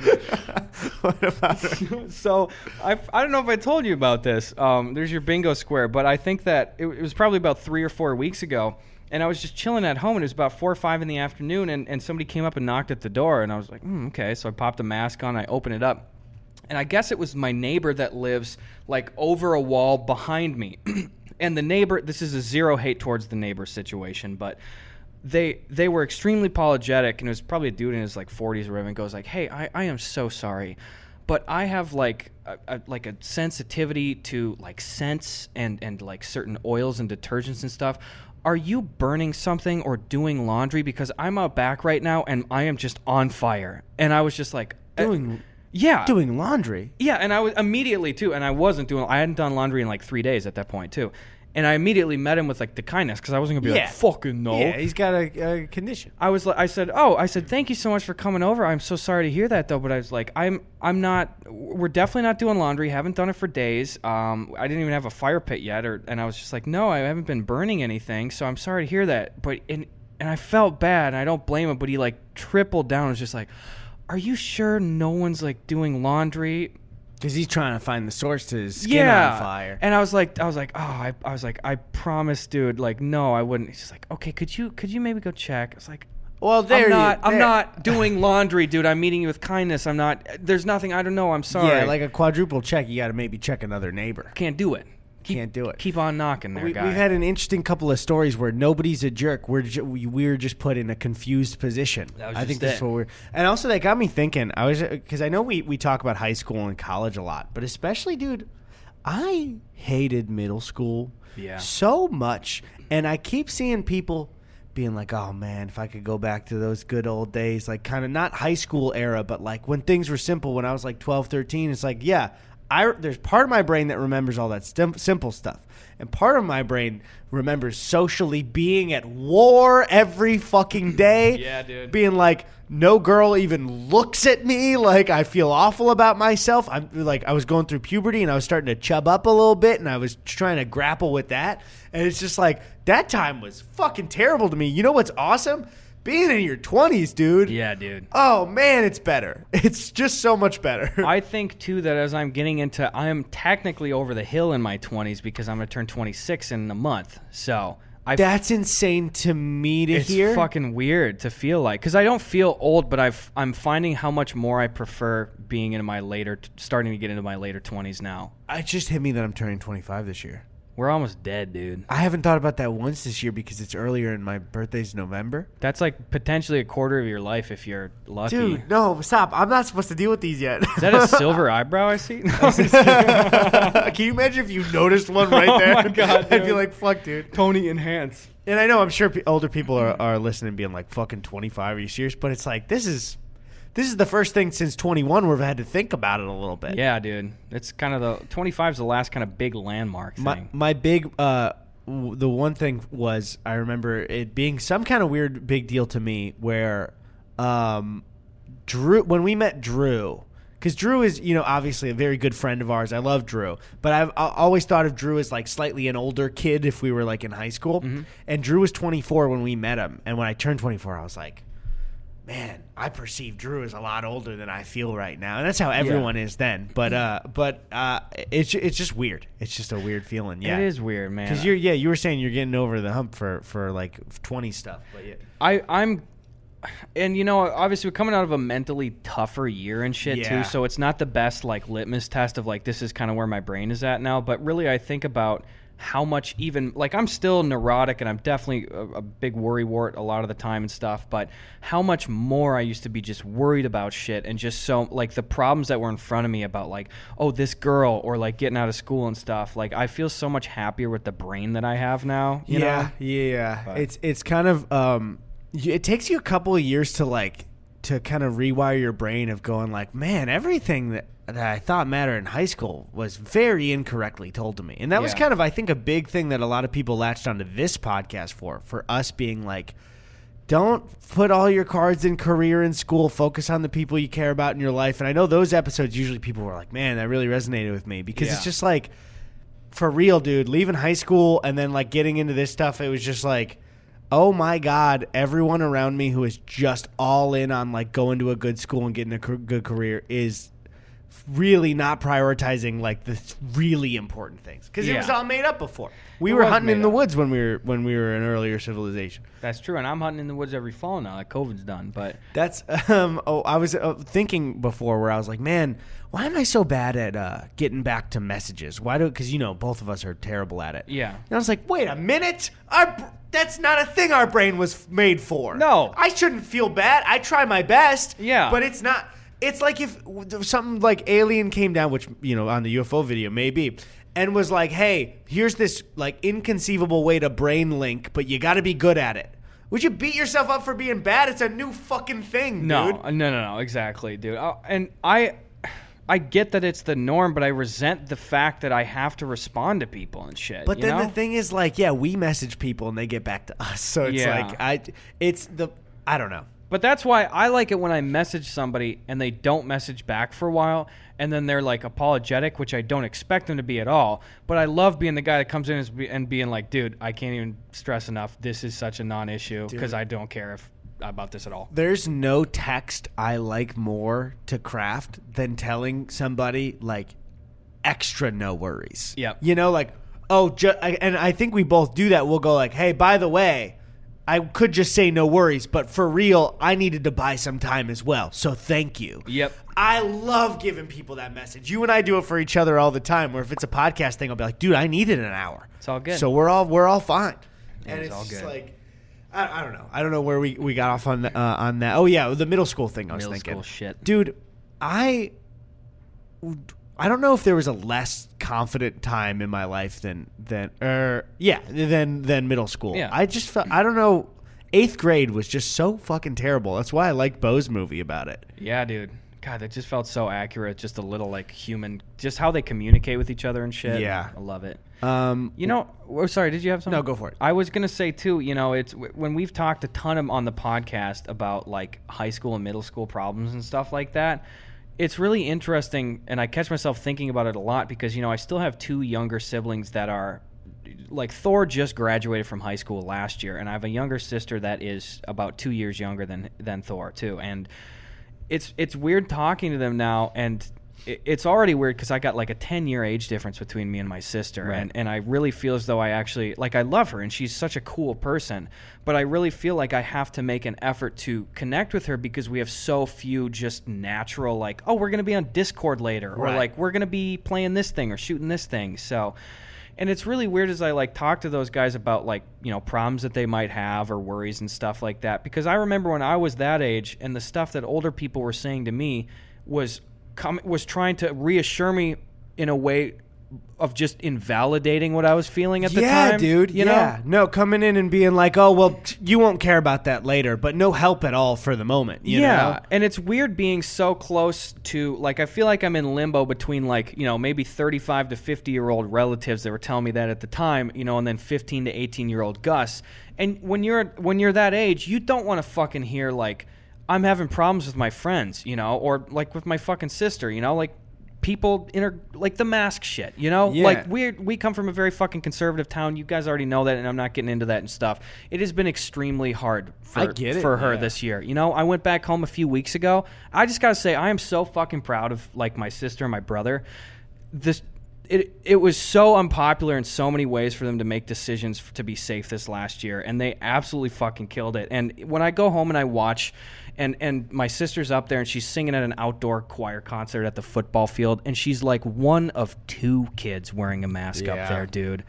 what about it? so I, I don't know if I told you about this. Um, there's your bingo square, but I think that it, it was probably about three or four weeks ago. And I was just chilling at home, and it was about four or five in the afternoon, and, and somebody came up and knocked at the door, and I was like, mm, okay. So I popped a mask on, I opened it up, and I guess it was my neighbor that lives like over a wall behind me. and the neighbor, this is a zero hate towards the neighbor situation, but they they were extremely apologetic, and it was probably a dude in his like 40s or whatever, and goes like, "Hey, I, I am so sorry, but I have like a, a, like a sensitivity to like scents and and like certain oils and detergents and stuff." Are you burning something or doing laundry? Because I'm out back right now and I am just on fire. And I was just like, uh, Doing yeah, doing laundry. yeah, and I was immediately too, and I wasn't doing. I hadn't done laundry in like three days at that point too, and I immediately met him with like the kindness because I wasn't gonna be Yeah. like fucking no. Yeah, he's got a, a condition. I was like, I said, oh, I said, thank you so much for coming over. I'm so sorry to hear that though, but I was like, I'm, I'm not. We're definitely not doing laundry. Haven't done it for days. Um, I didn't even have a fire pit yet, or and I was just like, no, I haven't been burning anything. So I'm sorry to hear that. But and and I felt bad. And I don't blame him, but he like tripled down. and was just like, are you sure no one's like doing laundry? Because he's trying to find the source to his skin yeah. on fire. And I was like, I was like, oh, I, I was like, I promise, dude. Like, no, I wouldn't. He's just like, okay, could you, could you maybe go check? I was like, well, there I'm you- not. I'm not doing laundry, dude. I'm meeting you with kindness. I'm not. There's nothing. I don't know. I'm sorry. Yeah, like a quadruple check. You got to maybe check another neighbor. can't do it. Keep, Can't do it. Keep on knocking, there, We, guy. we've had an interesting couple of stories where nobody's a jerk. We're ju- we, we're just put in a confused position. That was I think that's what we're. And also, that got me thinking. I was because I know we we talk about high school and college a lot, but especially, dude, I hated middle school Yeah. so much, and I keep seeing people being like, "Oh man, if I could go back to those good old days, like kind of not high school era, but like when things were simple when I was like 12, 13, it's like, yeah, I there's part of my brain that remembers all that stim- simple stuff. And part of my brain remembers socially being at war every fucking day. Yeah, dude. Being like, no girl even looks at me. Like, I feel awful about myself. I'm like, I was going through puberty and I was starting to chub up a little bit and I was trying to grapple with that. And it's just like, that time was fucking terrible to me. You know what's awesome? Being in your 20s, dude. yeah, dude. Oh, man, it's better. It's just so much better. I think too that as I'm getting into, I am technically over the hill in my 20s because I'm gonna turn 26 in a month. So I. That's insane to me to it's hear. fucking weird to feel like because I don't feel old, but I've I'm finding how much more I prefer being in my later, starting to get into my later 20s now. it just hit me that I'm turning 25 this year. We're almost dead, dude. I haven't thought about that once this year because it's earlier and my birthday's November. That's like potentially a quarter of your life if you're lucky. Dude, no, stop. I'm not supposed to deal with these yet. Is that a silver eyebrow I see? Can you imagine if you noticed one right there? Oh there? my God, I'd be dude. like, fuck, dude. Tony enhance. And I know I'm sure pe- older people are, are listening, being like, "Fucking 25, are you serious?" But it's like this is this is the first thing since 21 where I've had to think about it a little bit. Yeah, dude. It's kind of the 25 is the last kind of big landmark thing. My my big uh w- the one thing was I remember it being some kind of weird big deal to me where um Drew when we met Drew because Drew is you know obviously a very good friend of ours. I love Drew, but I've I always thought of Drew as like slightly an older kid if we were like in high school. And Drew was 24 when we met him, and when I turned 24, I was like. Man, I perceive Drew as a lot older than I feel right now, and that's how everyone is then. But uh, but uh, it's it's just weird. It's just a weird feeling. Yeah, It is weird, man. because you're yeah, you were saying you're getting over the hump for for like twenty stuff, but yeah, I I'm and you know obviously we're coming out of a mentally tougher year and shit Yeah. too so it's not the best like litmus test of like this is kind of where my brain is at now but really I think about how much even like I'm still neurotic and I'm definitely a, a big worry wart a lot of the time and stuff but how much more I used to be just worried about shit and just so like the problems that were in front of me about like oh this girl or like getting out of school and stuff like I feel so much happier with the brain that I have now you yeah, know yeah. But- It's it's kind of um, it takes you a couple of years to like to kind of rewire your brain of going like, man, everything that that I thought matter in high school was very incorrectly told to me, and that was kind of I think a big thing that a lot of people latched onto this podcast for, for us being like. Don't put all your cards in career and school. Focus on the people you care about in your life. And I know those episodes usually people were like, "Man, that really resonated with me," because it's just like, for real, dude, leaving high school and then like getting into this stuff, it was just like, oh my god, everyone around me who is just all in on like going to a good school and getting a good career is really not prioritizing like the th- really important things because it Yeah. was all made up before. We It were was hunting in the up. woods when we were when we were an earlier civilization. That's true, and I'm hunting in the woods every fall now. That COVID's done, but That's um. Oh, I was uh, thinking before where I was like, man, why am I so bad at uh, getting back to messages? Why do? Because you know, both of us are terrible at it. Yeah. And I was like, wait a minute, our br- that's not a thing our brain was made for. No. I shouldn't feel bad. I try my best. Yeah. But it's not. It's like if something like Alien came down, which you know on the UFO video maybe. And was like, "Hey, here's this like inconceivable way to brain link, but you got to be good at it." Would you beat yourself up for being bad? It's a new fucking thing, no, dude. uh, no, no, no, exactly, dude. Uh, and I, I get that it's the norm, but I resent the fact that I have to respond to people and shit. But then know? the thing is, like, yeah, we message people and they get back to us. So it's Yeah. like, I, it's the, I don't know. But that's why I like it when I message somebody and they don't message back for a while, and then they're like apologetic, which I don't expect them to be at all. But I love being the guy that comes in and being like, "Dude, I can't even stress enough. This is such a non-issue because I don't care if about this at all." There's no text I like more to craft than telling somebody like extra no worries. Yep. You know, like oh, ju- and I think we both do that. We'll go like, hey, by the way. I could just say no worries, but for real, I needed to buy some time as well. So thank you. Yep. I love giving people that message. You and I do it for each other all the time. Where if it's a podcast thing, I'll be like, dude, I needed an hour. It's all good. So we're all we're all fine. and it's all just good. like I, I don't know. I don't know where we, we got off on the, uh, on that. Oh yeah, the middle school thing. I was Middle thinking, school shit. dude. I I don't know if there was a less confident time in my life than than er yeah than than middle school. Yeah. I just felt I don't know. Eighth grade was just so fucking terrible. That's why I like Bo's movie about it. Yeah, dude. God, that just felt so accurate. Just a little like human, just how they communicate with each other and shit. Yeah. I love it. Um, You know, oh, sorry, did you have something? No, go for it. I was gonna say too. You know, it's when we've talked a ton of, on the podcast about like high school and middle school problems and stuff like that. It's really interesting, and I catch myself thinking about it a lot because you know I still have two younger siblings that are like Thor just graduated from high school last year, and I have a younger sister that is about two years younger than than Thor too, and it's it's weird talking to them now and it's already weird because I got like a 10 year age difference between me and my sister. Right. And, and I really feel as though I actually, like, I love her and she's such a cool person. But I really feel like I have to make an effort to connect with her because we have so few just natural, like, oh, we're going to be on Discord later. Or like, we're going to be playing this thing or shooting this thing. So And it's really weird as I like talk to those guys about like, you know, problems that they might have or worries and stuff like that. Because I remember when I was that age and the stuff that older people were saying to me was com- was trying to reassure me in a way of just invalidating what I was feeling at the yeah, time. dude. You yeah. know? No, coming in and being like, oh, well, you won't care about that later, but no help at all for the moment. You yeah, know? and it's weird being so close to like I feel like I'm in limbo between like you know maybe 35 to 50 year old relatives that were telling me that at the time, you know, and then 15 to 18 year old Gus. And when you're when you're that age, you don't want to fucking hear like I'm having problems with my friends, you know, or like with my fucking sister, you know, like people inter like the mask shit, you know? Yeah. Like we we come from a very fucking conservative town. You guys already know that and I'm not getting into that and stuff. It has been extremely hard for I get it, for her yeah. this year. You know, I went back home a few weeks ago. I just got to say I am so fucking proud of like my sister and my brother. This it it was so unpopular in so many ways for them to make decisions to be safe this last year and they absolutely fucking killed it. And when I go home and I watch and and my sister's up there and she's singing at an outdoor choir concert at the football field and she's like one of two kids wearing a mask Yeah. up there, dude.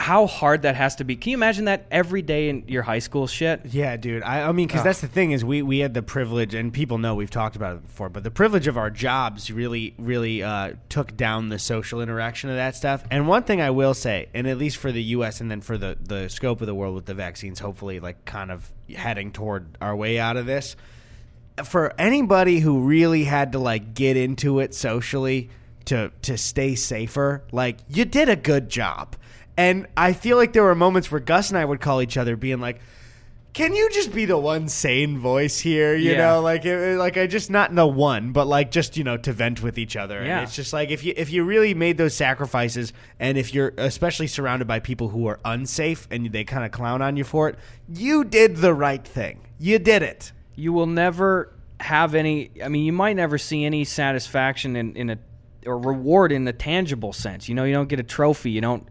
How hard that has to be. Can you imagine that every day in your high school shit? Yeah, dude. I, I mean, because that's the thing is we we had the privilege, and people know we've talked about it before, but the privilege of our jobs really really uh, took down the social interaction of that stuff. And one thing I will say, and at least for the U.S. and then for the the scope of the world with the vaccines, hopefully, like kind of heading toward our way out of this. For anybody who really had to like get into it socially to to stay safer, like you did a good job. And I feel like there were moments where Gus and I would call each other, being like, "Can you just be the one sane voice here?" You Yeah. know, like, it, like I just not the one, but like just you know to vent with each other. Yeah. And it's just like if you if you really made those sacrifices, and if you're especially surrounded by people who are unsafe and they kind of clown on you for it, you did the right thing. You did it. You will never have any i mean you might never see any satisfaction in, in a or reward in a tangible sense. You know you don't get a trophy you don't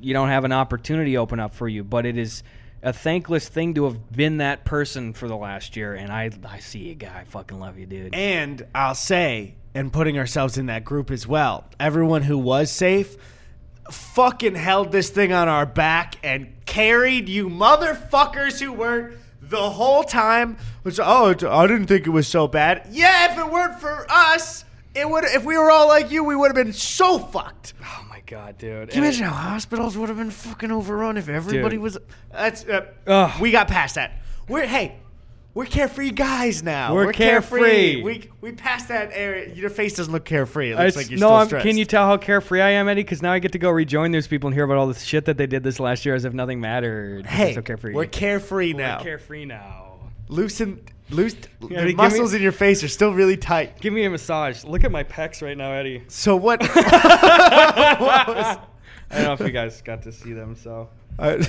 you don't have an opportunity open up for you but it is a thankless thing to have been that person for the last year and i i see you guy. I fucking love you dude. And I'll say, and putting ourselves in that group as well, everyone who was safe fucking held this thing on our back and carried you motherfuckers who weren't the whole time. Was oh, I didn't think it was so bad. Yeah, if it weren't for us, it would. If we were all like you, we would have been so fucked. oh my god dude Can you And imagine how hospitals would have been fucking overrun if everybody Dude. was? That's uh, Ugh. we got past that. We're hey, we're carefree guys now. We're carefree. We we passed that area. Your face doesn't look carefree. It looks s- like you're no, still I'm, stressed. can you tell how carefree I am, Eddy? Because now I get to go rejoin those people and hear about all the shit that they did this last year as if nothing mattered. Hey, so carefree. we're carefree now. We're carefree now. Loosen, loose. Eddy, the give me- muscles in your face are still really tight. Give me a massage. Look at my pecs right now, Eddy. So what? what was, I don't know if you guys got to see them, so uh,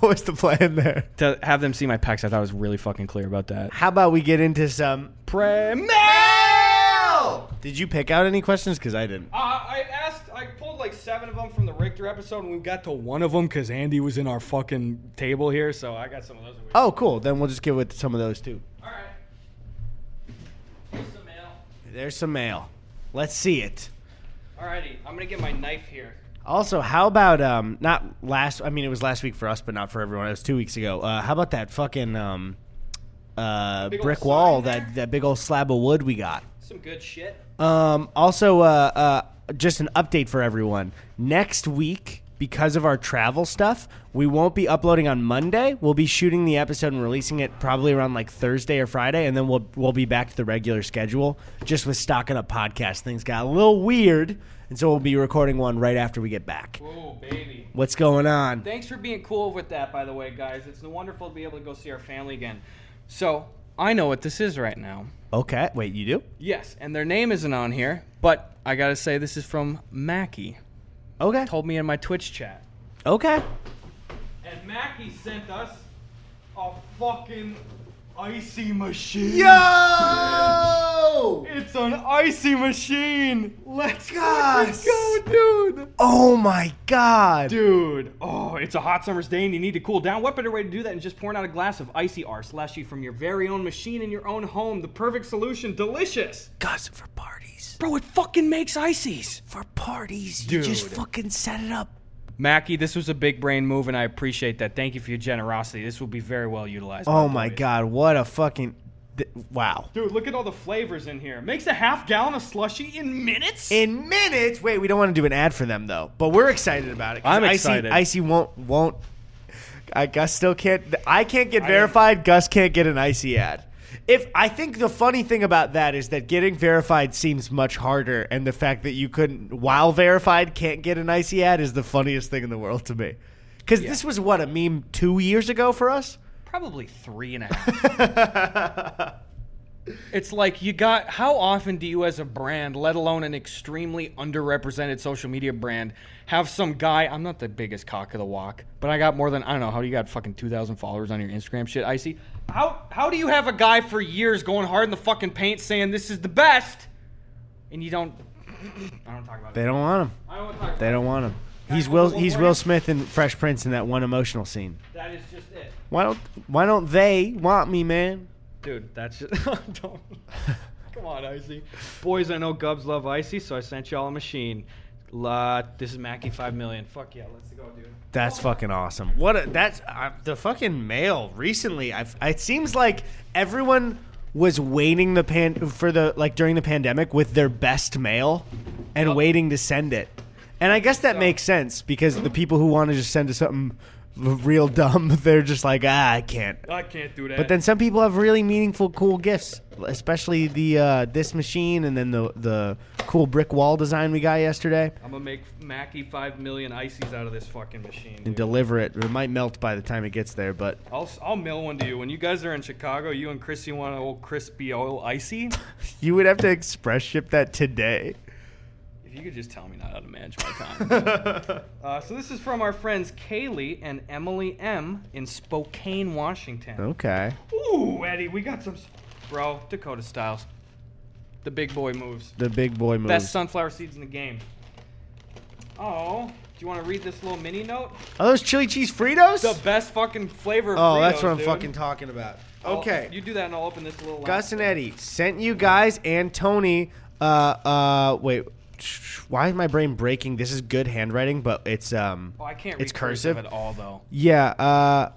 what was the plan there? to have them see my pecs, I thought I was really fucking clear about that. How about we get into some Pre- mail? Did you pick out any questions? Because I didn't. Uh, I asked, I pulled like seven of them from the Richter episode, and we got to one of them because Andy was in our fucking table here, so I got some of those. Oh, cool. Then we'll just give it some of those too. All right. Here's some mail. There's some mail. Let's see it. Alrighty, I'm gonna get my knife here. Also, how about um not last? I mean, it was last week for us, but not for everyone. It was two weeks ago. Uh, how about that fucking um uh Big brick wall that that big old slab of wood we got? Some good shit. Um, also, uh, uh, just an update for everyone. Next week, because of our travel stuff, we won't be uploading on Monday. We'll be shooting the episode and releasing it probably around like Thursday or Friday, and then we'll we'll be back to the regular schedule. Just with stocking up podcast, things got a little weird, and so we'll be recording one right after we get back. Oh baby. What's going on? Thanks for being cool with that, by the way, guys. It's wonderful to be able to go see our family again. So I know what this is right now. Okay, wait, you do? Yes, and their name isn't on here, but I gotta say this is from Mackie. Okay, Told me in my Twitch chat. okay. And Mackie sent us a fucking icy machine. Yo! It's an icy machine. Let's fucking go, dude. Oh my god! Dude, oh, it's a hot summer's day and you need to cool down. What better way to do that than just pouring out a glass of icy R slushy from your very own machine in your own home? The perfect solution. Delicious. Gus for parties. Bro, it fucking makes ices. For parties, Dude. you just fucking set it up. Mackie, this was a big brain move, and I appreciate that. Thank you for your generosity. This will be very well utilized. Oh my boys. god, what a fucking th- wow. Dude, look at all the flavors in here. Makes a half gallon of slushy in minutes. In minutes. Wait, we don't want to do an ad for them though, but we're excited about it. 'cause I'm Icy, excited. Icy won't won't. I Gus still can't. I can't get verified. Gus can't get an Icy ad. If I think the funny thing about that is that getting verified seems much harder, and the fact that you couldn't, while verified, can't get an Icy ad is the funniest thing in the world to me. Because this was what a meme two years ago for us. Probably three and a half. it's like you got. How often do you, as a brand, let alone an extremely underrepresented social media brand, have some guy? I'm not the biggest cock of the walk, but I got more than I don't know. How do you got fucking two thousand followers on your Instagram shit? I see. How how do you have a guy for years going hard in the fucking paint saying this is the best, and you don't? I don't talk about it? They it. don't want him. I don't want to talk. They don't want him. He's Will. He's Will? Smith in Fresh Prince in that one emotional scene. That is just it. Why don't Why don't they want me, man? Dude, that's just don't. Come on, Icy. Boys, I know Gubs love Icy, so I sent y'all a machine. La, this is Mackie five million. Fuck yeah, let's go, dude. That's fucking awesome. What a, that's uh, the fucking mail recently. I've, it seems like everyone was waiting the pan for the like during the pandemic with their best mail and waiting to send it. And I guess that makes sense because the people who want to just send us something real dumb, they're just like, ah, I can't. I can't do that. But then some people have really meaningful, cool gifts, especially the uh, this machine and then the the cool brick wall design we got yesterday. I'm gonna make Mackie five million ices out of this fucking machine. And dude. deliver it. It might melt by the time it gets there, but I'll I'll mail one to you when you guys are in Chicago. You and Chrissy want an old crispy old icy. you would have to express ship that today. If you could just tell me not how to manage my time. uh, so this is from our friends Kaylee and Emily M in Spokane, Washington. Okay. Ooh, Eddy, we got some. s- Bro, Dakota Styles. The big boy moves. The big boy moves. Best sunflower seeds in the game. Oh, do you want to read this little mini note? Are those chili cheese Fritos? The best fucking flavor of oh, that's what I'm dude. fucking talking about. I'll- Okay. You do that and I'll open this little. Gus and. Eddy sent you guys and Tony. Uh, uh, wait. Why is my brain breaking? This is good handwriting, but it's um. Oh, I can't read It's cursive. at all, though. Yeah. Uh.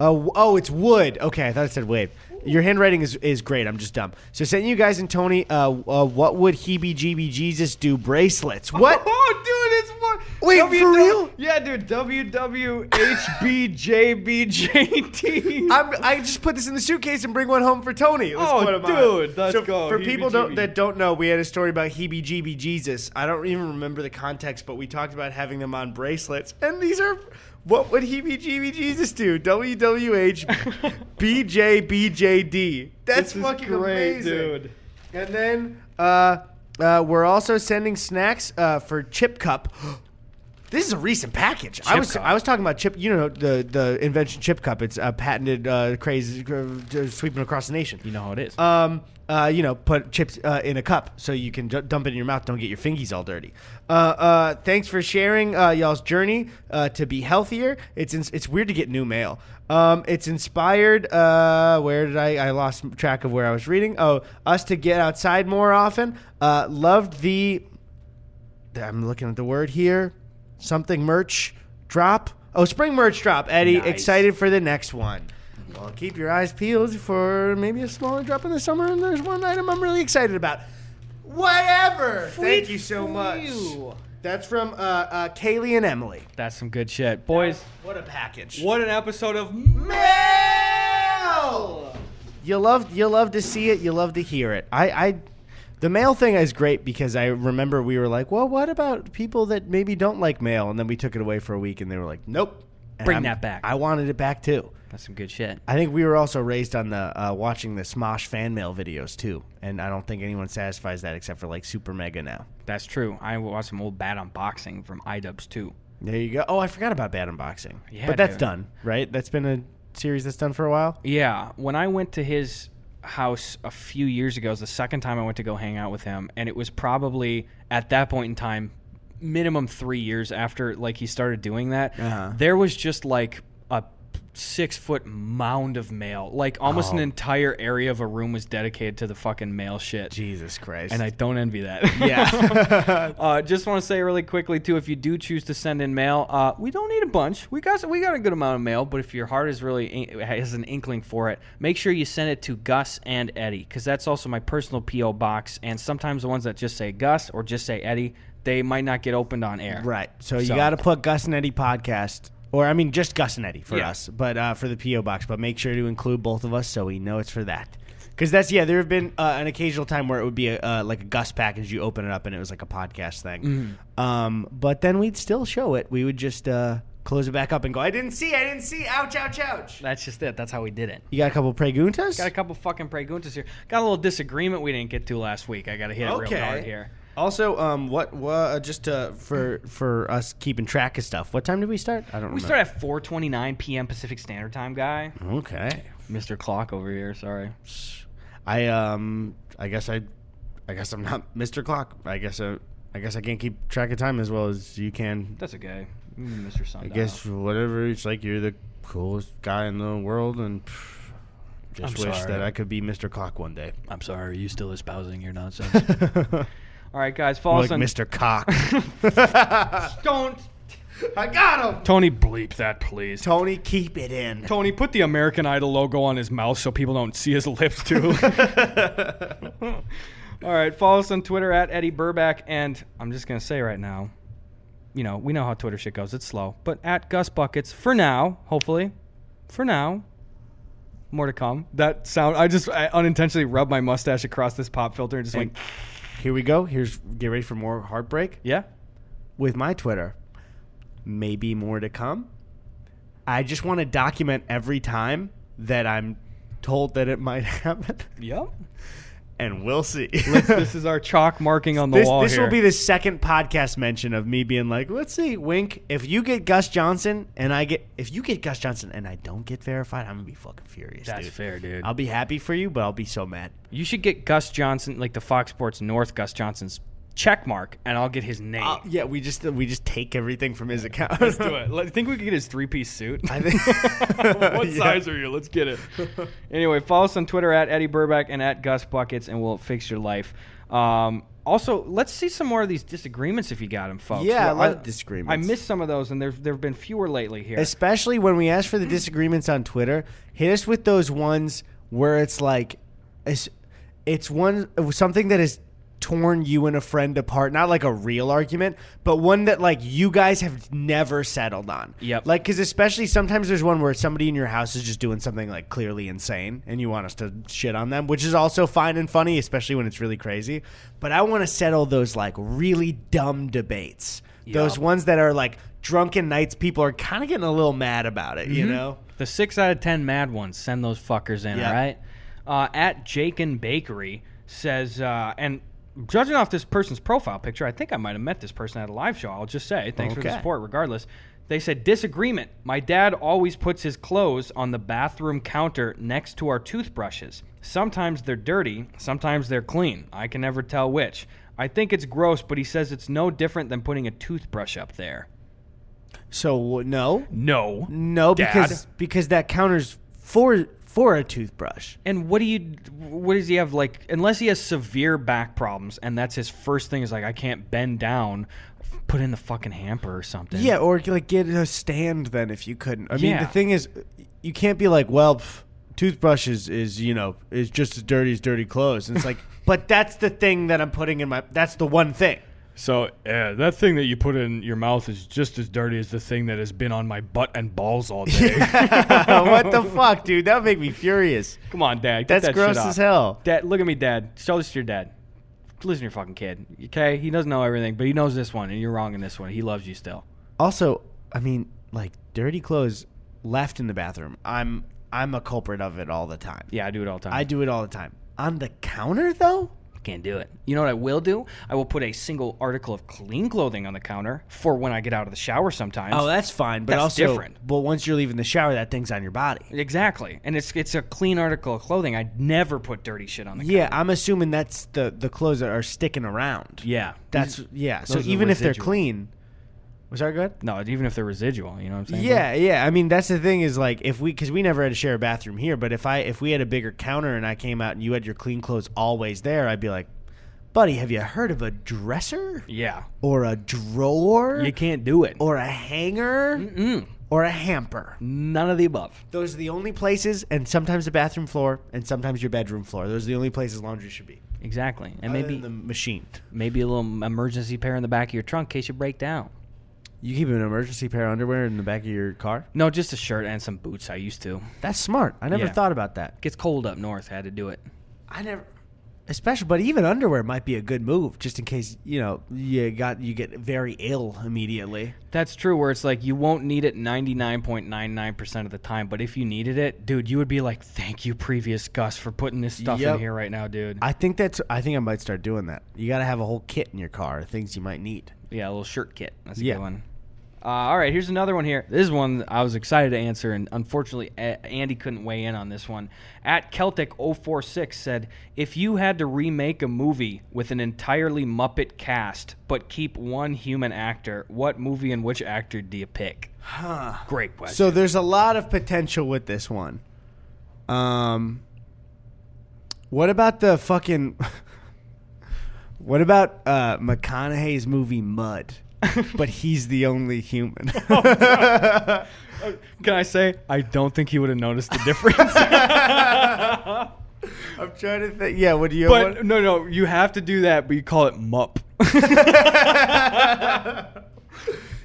Oh, oh, it's wood. Okay, I thought it said wave. Your handwriting is, is great. I'm just dumb. So, sent you guys and Tony. Uh, uh what would Heebie Jeebie Jesus do bracelets? What? Oh, dude, it's what? Wait, for real? Yeah, dude. WWHBJBJT. I'm, I just put this in the suitcase and bring one home for Tony. Let's Oh, put 'em on. dude, let's so go. For people don't, that don't know, we had a story about Heebie Jeebie Jesus. I don't even remember the context, but we talked about having them on bracelets. And these are what would Heebie Jeebie Jesus do? WWH BJBJD. That's This is fucking great, amazing. dude. And then uh, uh, we're also sending snacks uh, for Chip Cup. This is a recent package. I was Cup. I was talking about chip. You know the the invention Chip Cup. It's a patented uh, craze uh, sweeping across the nation. You know how it is. Um, uh, you know, put chips uh, in a cup so you can j- dump it in your mouth. Don't get your fingies all dirty. Uh, uh, thanks for sharing uh, y'all's journey uh, to be healthier. It's ins- it's weird to get new mail. Um, it's inspired. Uh, where did I? I lost track of where I was reading. Oh, us to get outside more often. Uh, loved the. I'm looking at the word here. Something merch drop. Oh, spring merch drop. Eddy, Nice. excited for the next one. Well, keep your eyes peeled for maybe a smaller drop in the summer. And there's one item I'm really excited about. Whatever. Thank you so much. That's from uh, uh, Kaylee and Emily. That's some good shit, boys. What a package. What an episode of mail? You love you love to see it. You love to hear it. I, I the mail thing is great because I remember we were like, well, what about people that maybe don't like mail? And then we took it away for a week, and they were like, nope. And Bring I'm- that back. I wanted it back too. That's some good shit. I think we were also raised on the uh, watching the Smosh fan mail videos too, and I don't think anyone satisfies that except for like Super Mega now. That's true. I watched some old bad unboxing from iDubbbz too. There you go. Oh, I forgot about Bad Unboxing. Yeah, but that's dude. done, right? That's been a series that's done for a while. Yeah, when I went to his house a few years ago, was the second time I went to go hang out with him, and it was probably at that point in time, minimum three years after like he started doing that. Uh-huh. There was just like a six foot mound of mail. Like almost an Oh. entire area of a room was dedicated to the fucking mail shit. Jesus Christ. And I don't envy that. yeah. uh, just want to say really quickly too, if you do choose to send in mail, uh, we don't need a bunch. We got we got a good amount of mail, but if your heart is really in- has an inkling for it, make sure you send it to Gus and Eddy because that's also my personal PO box. And sometimes the ones that just say Gus or just say Eddy, they might not get opened on air. right. So, you So- got to put Gus and Eddy podcast, or I mean, just Gus and Eddy for Yeah. us, but uh, for the PO box. But make sure to include both of us so we know it's for that. Because that's yeah, there have been uh, an occasional time where it would be a, uh, like a Gus package. You open it up and it was like a podcast thing. Mm-hmm. Um, but then we'd still show it. We would just uh, close it back up and go. I didn't see. I didn't see. Ouch! Ouch! Ouch! That's just it. That's how we did it. You got a couple preguntas? Got a couple fucking preguntas here. Got a little disagreement we didn't get to last week. I got to hit it real hard here. Also, um, what, what uh, just uh, for for us keeping track of stuff. What time did we start? I don't We remember. start at 4:29 p.m. Pacific Standard Time, guy. Okay. Mr. Clock over here. Sorry. I um I guess I I guess I'm not Mr. Clock. I guess uh, I guess I can't keep track of time as well as you can. That's okay, Mr. Sun. I guess whatever. It's like you're the coolest guy in the world, and pff, just I'm wish sorry. that I could be Mr. Clock one day. I'm sorry. Are you still espousing your nonsense? All right, guys. Follow like us on. Mr. Cock. Don't. I got him. Tony, bleep that, please. Tony, keep it in. Tony, put the American Idol logo on his mouth so people don't see his lips too. All right, follow us on Twitter at Eddy Burback, and I'm just gonna say right now, you know, we know how Twitter shit goes. It's slow, but at Gus Buckets for now. Hopefully, for now. More to come. That sound. I just I unintentionally rubbed my mustache across this pop filter and just And went, here we go. Here's get ready for more heartbreak yeah. with my Twitter. Maybe more to come. I just want to document every time that I'm told that it might happen, Yep. And we'll see. this is our chalk marking on the this wall this here. will be the second podcast mention of me being like, let's see, wink. If you get Gus Johnson and I get, if you get Gus Johnson and I don't get verified, I'm gonna be fucking furious. That's dude. fair, dude. I'll be happy for you, but I'll be so mad. You should get Gus Johnson, like the Fox Sports North Gus Johnson's check mark, and I'll get his name. Uh, yeah, we just we just take everything from his account. Let's do it. I think we could get his three piece suit. I think- what Yeah. size are you? Let's get it. anyway, follow us on Twitter at Eddy Burback and at Gus Buckets, and we'll fix your life. Um, also, let's see some more of these disagreements if you got them, folks. Yeah, I Well, love disagreements. I missed some of those, and there there have been fewer lately here. Especially when we ask for the disagreements on Twitter, hit us with those ones where it's like, it's, it's one something that has torn you and a friend apart. Not like a real argument, but one that like you guys have never settled on. Yep. Like, because especially sometimes there's one where somebody in your house is just doing something like clearly insane, and you want us to shit on them, which is also fine and funny, especially when it's really crazy. But I want to settle those like really dumb debates. Those ones that are like drunken nights, people are kind of getting a little mad about it, you Mm-hmm. know? The six out of ten mad ones, send those fuckers in, Yeah. all right? Uh, at Jake and Bakery says, uh, and judging off this person's profile picture, I think I might have met this person at a live show. I'll just say, thanks for the support, regardless. They said, disagreement. My dad always puts his clothes on the bathroom counter next to our toothbrushes. Sometimes they're dirty, sometimes they're clean. I can never tell which. I think it's gross, but he says it's no different than putting a toothbrush up there. So no, No. no, Dad. because because that counters for for a toothbrush. And what do you? What does he have? Like, unless he has severe back problems, and that's his first thing is like, I can't bend down. Put in the fucking hamper or something. Yeah, or like get a stand then if you couldn't. I mean, Yeah. the thing is, you can't be like, well, pff, toothbrush is, is you know is just as dirty as dirty clothes. And it's like, but that's the thing that I'm putting in my. That's the one thing. So yeah, that thing that you put in your mouth is just as dirty as the thing that has been on my butt and balls all day. what the fuck, dude? That would make me furious. Come on, Dad. That's that gross as hell. Dad, look at me, Dad. Show this to your dad. Listen to your fucking kid. Okay, he doesn't know everything, but he knows this one, and you're wrong in this one. He loves you still. Also, I mean, like dirty clothes left in the bathroom. I'm I'm a culprit of it all the time. Yeah, I do it all the time. I do it all the time. On the counter though? Can't do it. You know what I will do? I will put a single article of clean clothing on the counter for when I get out of the shower sometimes. Oh, that's fine. But That's also, different. But once you're leaving the shower, that thing's on your body. exactly. And it's it's a clean article of clothing. I'd never put dirty shit on the Yeah, counter. I'm assuming that's the the clothes that are sticking around. Yeah. That's yeah. So Those are even if they're residual. clean, Was that good? No, even if they're residual, you know what I'm saying? Yeah, yeah. I mean, that's the thing is like if we because we never had to share a bathroom here, but if I if we had a bigger counter and I came out and you had your clean clothes always there, I'd be like, buddy, have you heard of a dresser Yeah. or a drawer You can't do it. or a hanger Mm-mm. or a hamper? None of the above. Those are the only places, and sometimes the bathroom floor and sometimes your bedroom floor. Those are the only places laundry should be. Exactly. And Other maybe the machine. maybe a little emergency pair in the back of your trunk in case you break down. You keep an emergency pair of underwear in the back of your car. No, just a shirt and some boots. I used to. That's smart. I never Yeah. thought about that. Gets cold up north. Had to do it. I never, especially, but even underwear might be a good move, just in case you know you got you get very ill immediately. That's true. Where it's like you won't need it ninety nine point nine nine percent of the time, but if you needed it, dude, you would be like, "Thank you, previous Gus, for putting this stuff Yep. in here right now, dude." I think that's. I think I might start doing that. You got to have a whole kit in your car, things you might need. yeah, a little shirt kit. That's a Yeah. good one. Uh, all right, here's another one here. This is one I was excited to answer, and unfortunately, A- Andy couldn't weigh in on this one. At Celtic046 said, If you had to remake a movie with an entirely Muppet cast, but keep one human actor, what movie and which actor do you pick? Great question. So there's a lot of potential with this one. Um, what about the fucking? what about uh, McConaughey's movie Mud? but he's the only human. Oh, Can I say, I don't think he would have noticed the difference. I'm trying to think. Yeah, what do you? but what- no, no, you have to do that, but you call it Mupp.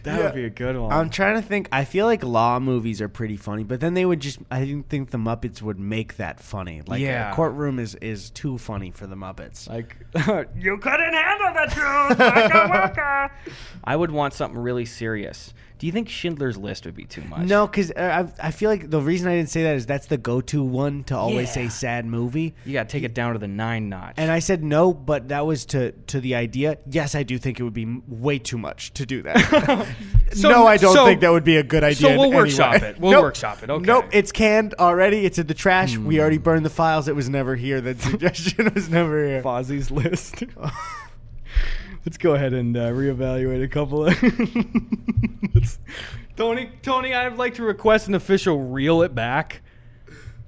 That Yeah. would be a good one. I'm trying to think. I feel like law movies are pretty funny, but then they would just. I didn't think the Muppets would make that funny. Like, Yeah. a courtroom is is too funny for the Muppets. like you couldn't handle the truth. Waka waka. I would want something really serious. Do you think Schindler's List would be too much? No, because I, I feel like the reason I didn't say that is that's the go-to one to always Yeah. say sad movie. You got to take it down to the nine notch. And I said no, but that was to to the idea. Yes, I do think it would be m- way too much to do that. So- no, I don't so- think that would be a good idea. so we'll anyway. workshop it. We'll Nope. workshop it. Okay. Nope, it's canned already. It's in the trash. We Hmm. already burned the files. It was never here. That suggestion was never here. Fozzie's List. Let's go ahead and uh, reevaluate a couple of. Tony, Tony, I'd like to request an official reel it back.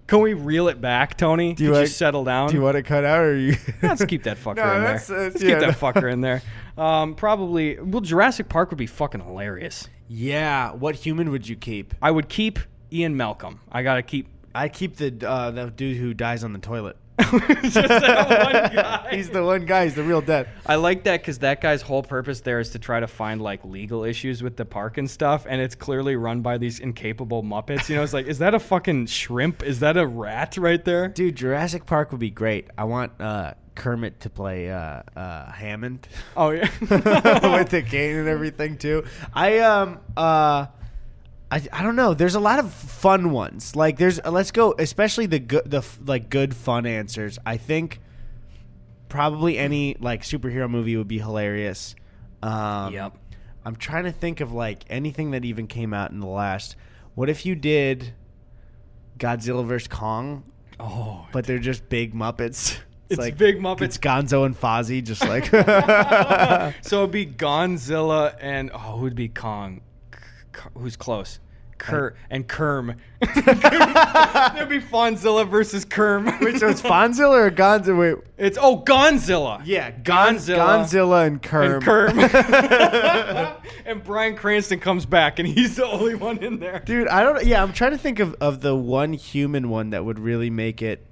Can we reel it back, Tony? Do you Could you settle down? Do you want to cut out or you? Let's keep that fucker No, in there. that's- that's- Let's yeah, keep that no. fucker in there. Um, probably. Well, Jurassic Park would be fucking hilarious. yeah. What human would you keep? I would keep Ian Malcolm. I gotta keep. I keep the uh, the dude who dies on the toilet. Just guy. He's the one guy. He's the real dead. I like that because that guy's whole purpose there is to try to find like legal issues with the park and stuff, and it's clearly run by these incapable Muppets. You know, it's like, is that a fucking shrimp? Is that a rat right there? Dude, Jurassic Park would be great. I want uh, Kermit to play uh, uh, Hammond Oh yeah. with the cane and everything too. I um uh. I, I don't know. There's a lot of fun ones. Like there's let's go, especially the good the like good fun answers. I think probably any like superhero movie would be hilarious. Um, Yep. I'm trying to think of like anything that even came out in the last. What if you did Godzilla vs Kong, oh, but they're just big Muppets? It's like big Muppets. It's Gonzo and Fozzie, just like so it'd be Godzilla and oh, who'd be Kong? Who's close? Ker and Kerm. It'd be Fonzilla versus Kerm. Wait, so it's Fonzilla or Gonzo? Wait, it's oh Gonzilla. yeah, Gon- Gonzilla. Godzilla and Kerm. and Kerm. and Bryan Cranston comes back, and he's the only one in there. Dude, I don't. Yeah, I'm trying to think of of the one human one that would really make it.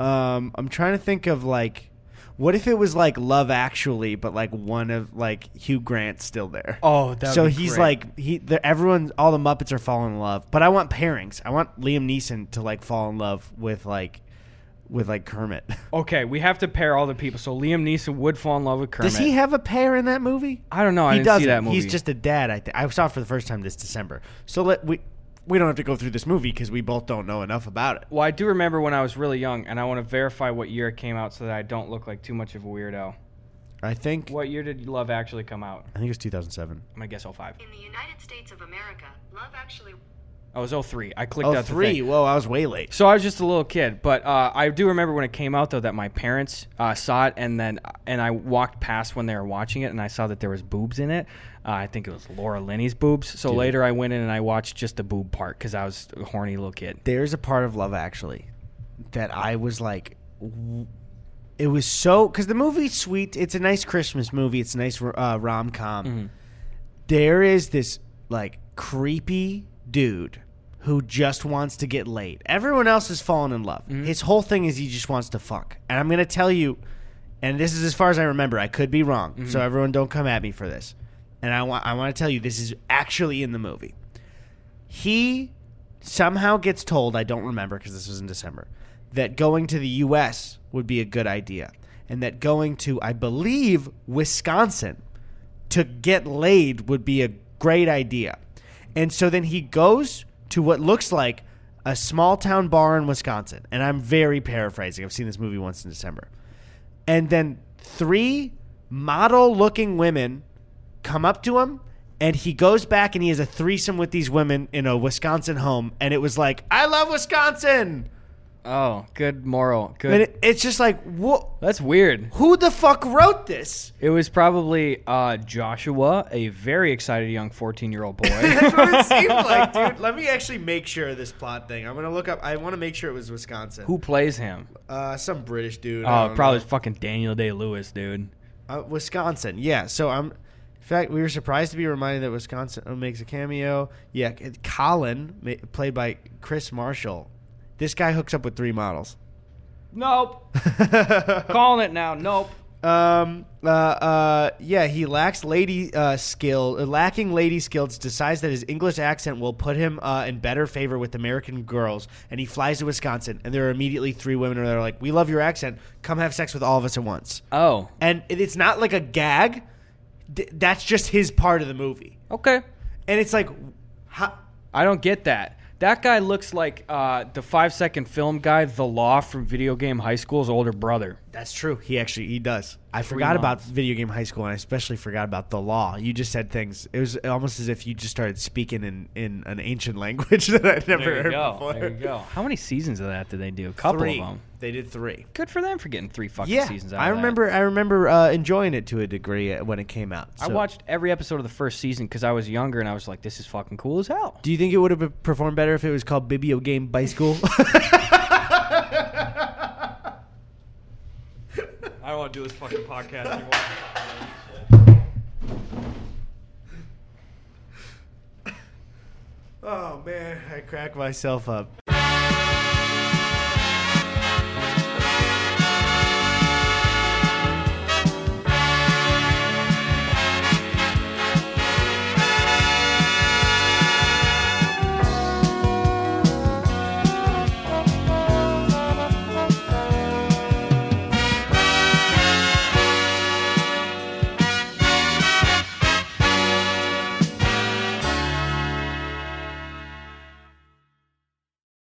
Um, I'm trying to think of like, what if it was like Love Actually, but like one of like Hugh Grant's still there. Oh, that so he's like he. The, everyone, all the Muppets are falling in love, but I want pairings. I want Liam Neeson to like fall in love with like, with like Kermit. okay. We have to pair all the people. So Liam Neeson would fall in love with Kermit. Does he have a pair in that movie? I don't know. I he didn't doesn't. see that movie. He's just a dad. I think I saw it for the first time this December. So let we we don't have to go through this movie because we both don't know enough about it. Well, I do remember when I was really young, and I want to verify what year it came out so that I don't look like too much of a weirdo. I think What year did Love Actually come out? I think it was 2007. I'm gonna guess 05. In the United States of America, Love Actually I was 03. I clicked Oh, out the three. Whoa, I was way late. So I was just a little kid, but uh, I do remember when it came out though that my parents uh, saw it, and then and I walked past when they were watching it, and I saw that there was boobs in it. Uh, I think it was Laura Linney's boobs. So Dude. later I went in and I watched just the boob part because I was a horny little kid. There's a part of Love Actually that I was like, w- it was so because the movie's sweet. It's a nice Christmas movie. It's a nice uh, rom com. There is this like creepy dude who just wants to get laid. Everyone else has fallen in love. Mm-hmm. His whole thing is he just wants to fuck. And I'm gonna tell you, and this is as far as I remember. I could be wrong, mm-hmm. so everyone don't come at me for this. And I want I want to tell you this is actually in the movie. He somehow gets told, I don't remember because this was in December, that going to the US would be a good idea. And that going to, I believe, Wisconsin to get laid would be a great idea. And so then he goes to what looks like a small town bar in Wisconsin. And I'm very paraphrasing. I've seen this movie once in December. And then three model looking women come up to him and he goes back and he has a threesome with these women in a Wisconsin home. And it was like, I love Wisconsin. Oh, good moral. Good. And it, it's just like, what? That's weird. who the fuck wrote this? It was probably uh, Joshua, a very excited young 14 year old boy. That's what it seemed like, dude. Let me actually make sure of this plot thing. I'm gonna look up. I want to make sure it was Wisconsin. Who plays him? Uh, some British dude. Oh, probably know. fucking Daniel Day Lewis, dude. Uh, Wisconsin. Yeah. So I'm. In fact, we were surprised to be reminded that Wisconsin makes a cameo. Yeah, Colin, played by Kris Marshall. This guy hooks up with three models. Nope. Calling it now. Nope. Um. Uh. Uh. Yeah. He lacks lady uh, skill, uh, lacking lady skills. Decides that his English accent will put him uh, in better favor with American girls, and he flies to Wisconsin. And there are immediately three women that are like, "We love your accent. Come have sex with all of us at once." Oh, And it- it's not like a gag. That's just his part of the movie. okay. And it's like, how, I don't get that. That guy looks like uh, the five second film guy, The Law from Video Game High School's older brother. That's true. He actually he does. I forgot about video game high school, and I especially forgot about the law. You just said things. It was almost as if you just started speaking in, in an ancient language that I'd never There you heard go. before. There you go. How many seasons of that did they do? A couple Three. of them. They did three. Good for them for getting three fucking Yeah, seasons out I of that. remember. I remember uh, enjoying it to a degree uh, when it came out. I watched every episode of the first season because I was younger and I was like, this is fucking cool as hell. Do you think it would have performed better if it was called Bibio Game by School? I don't want to do this fucking podcast anymore. oh man, I crack myself up.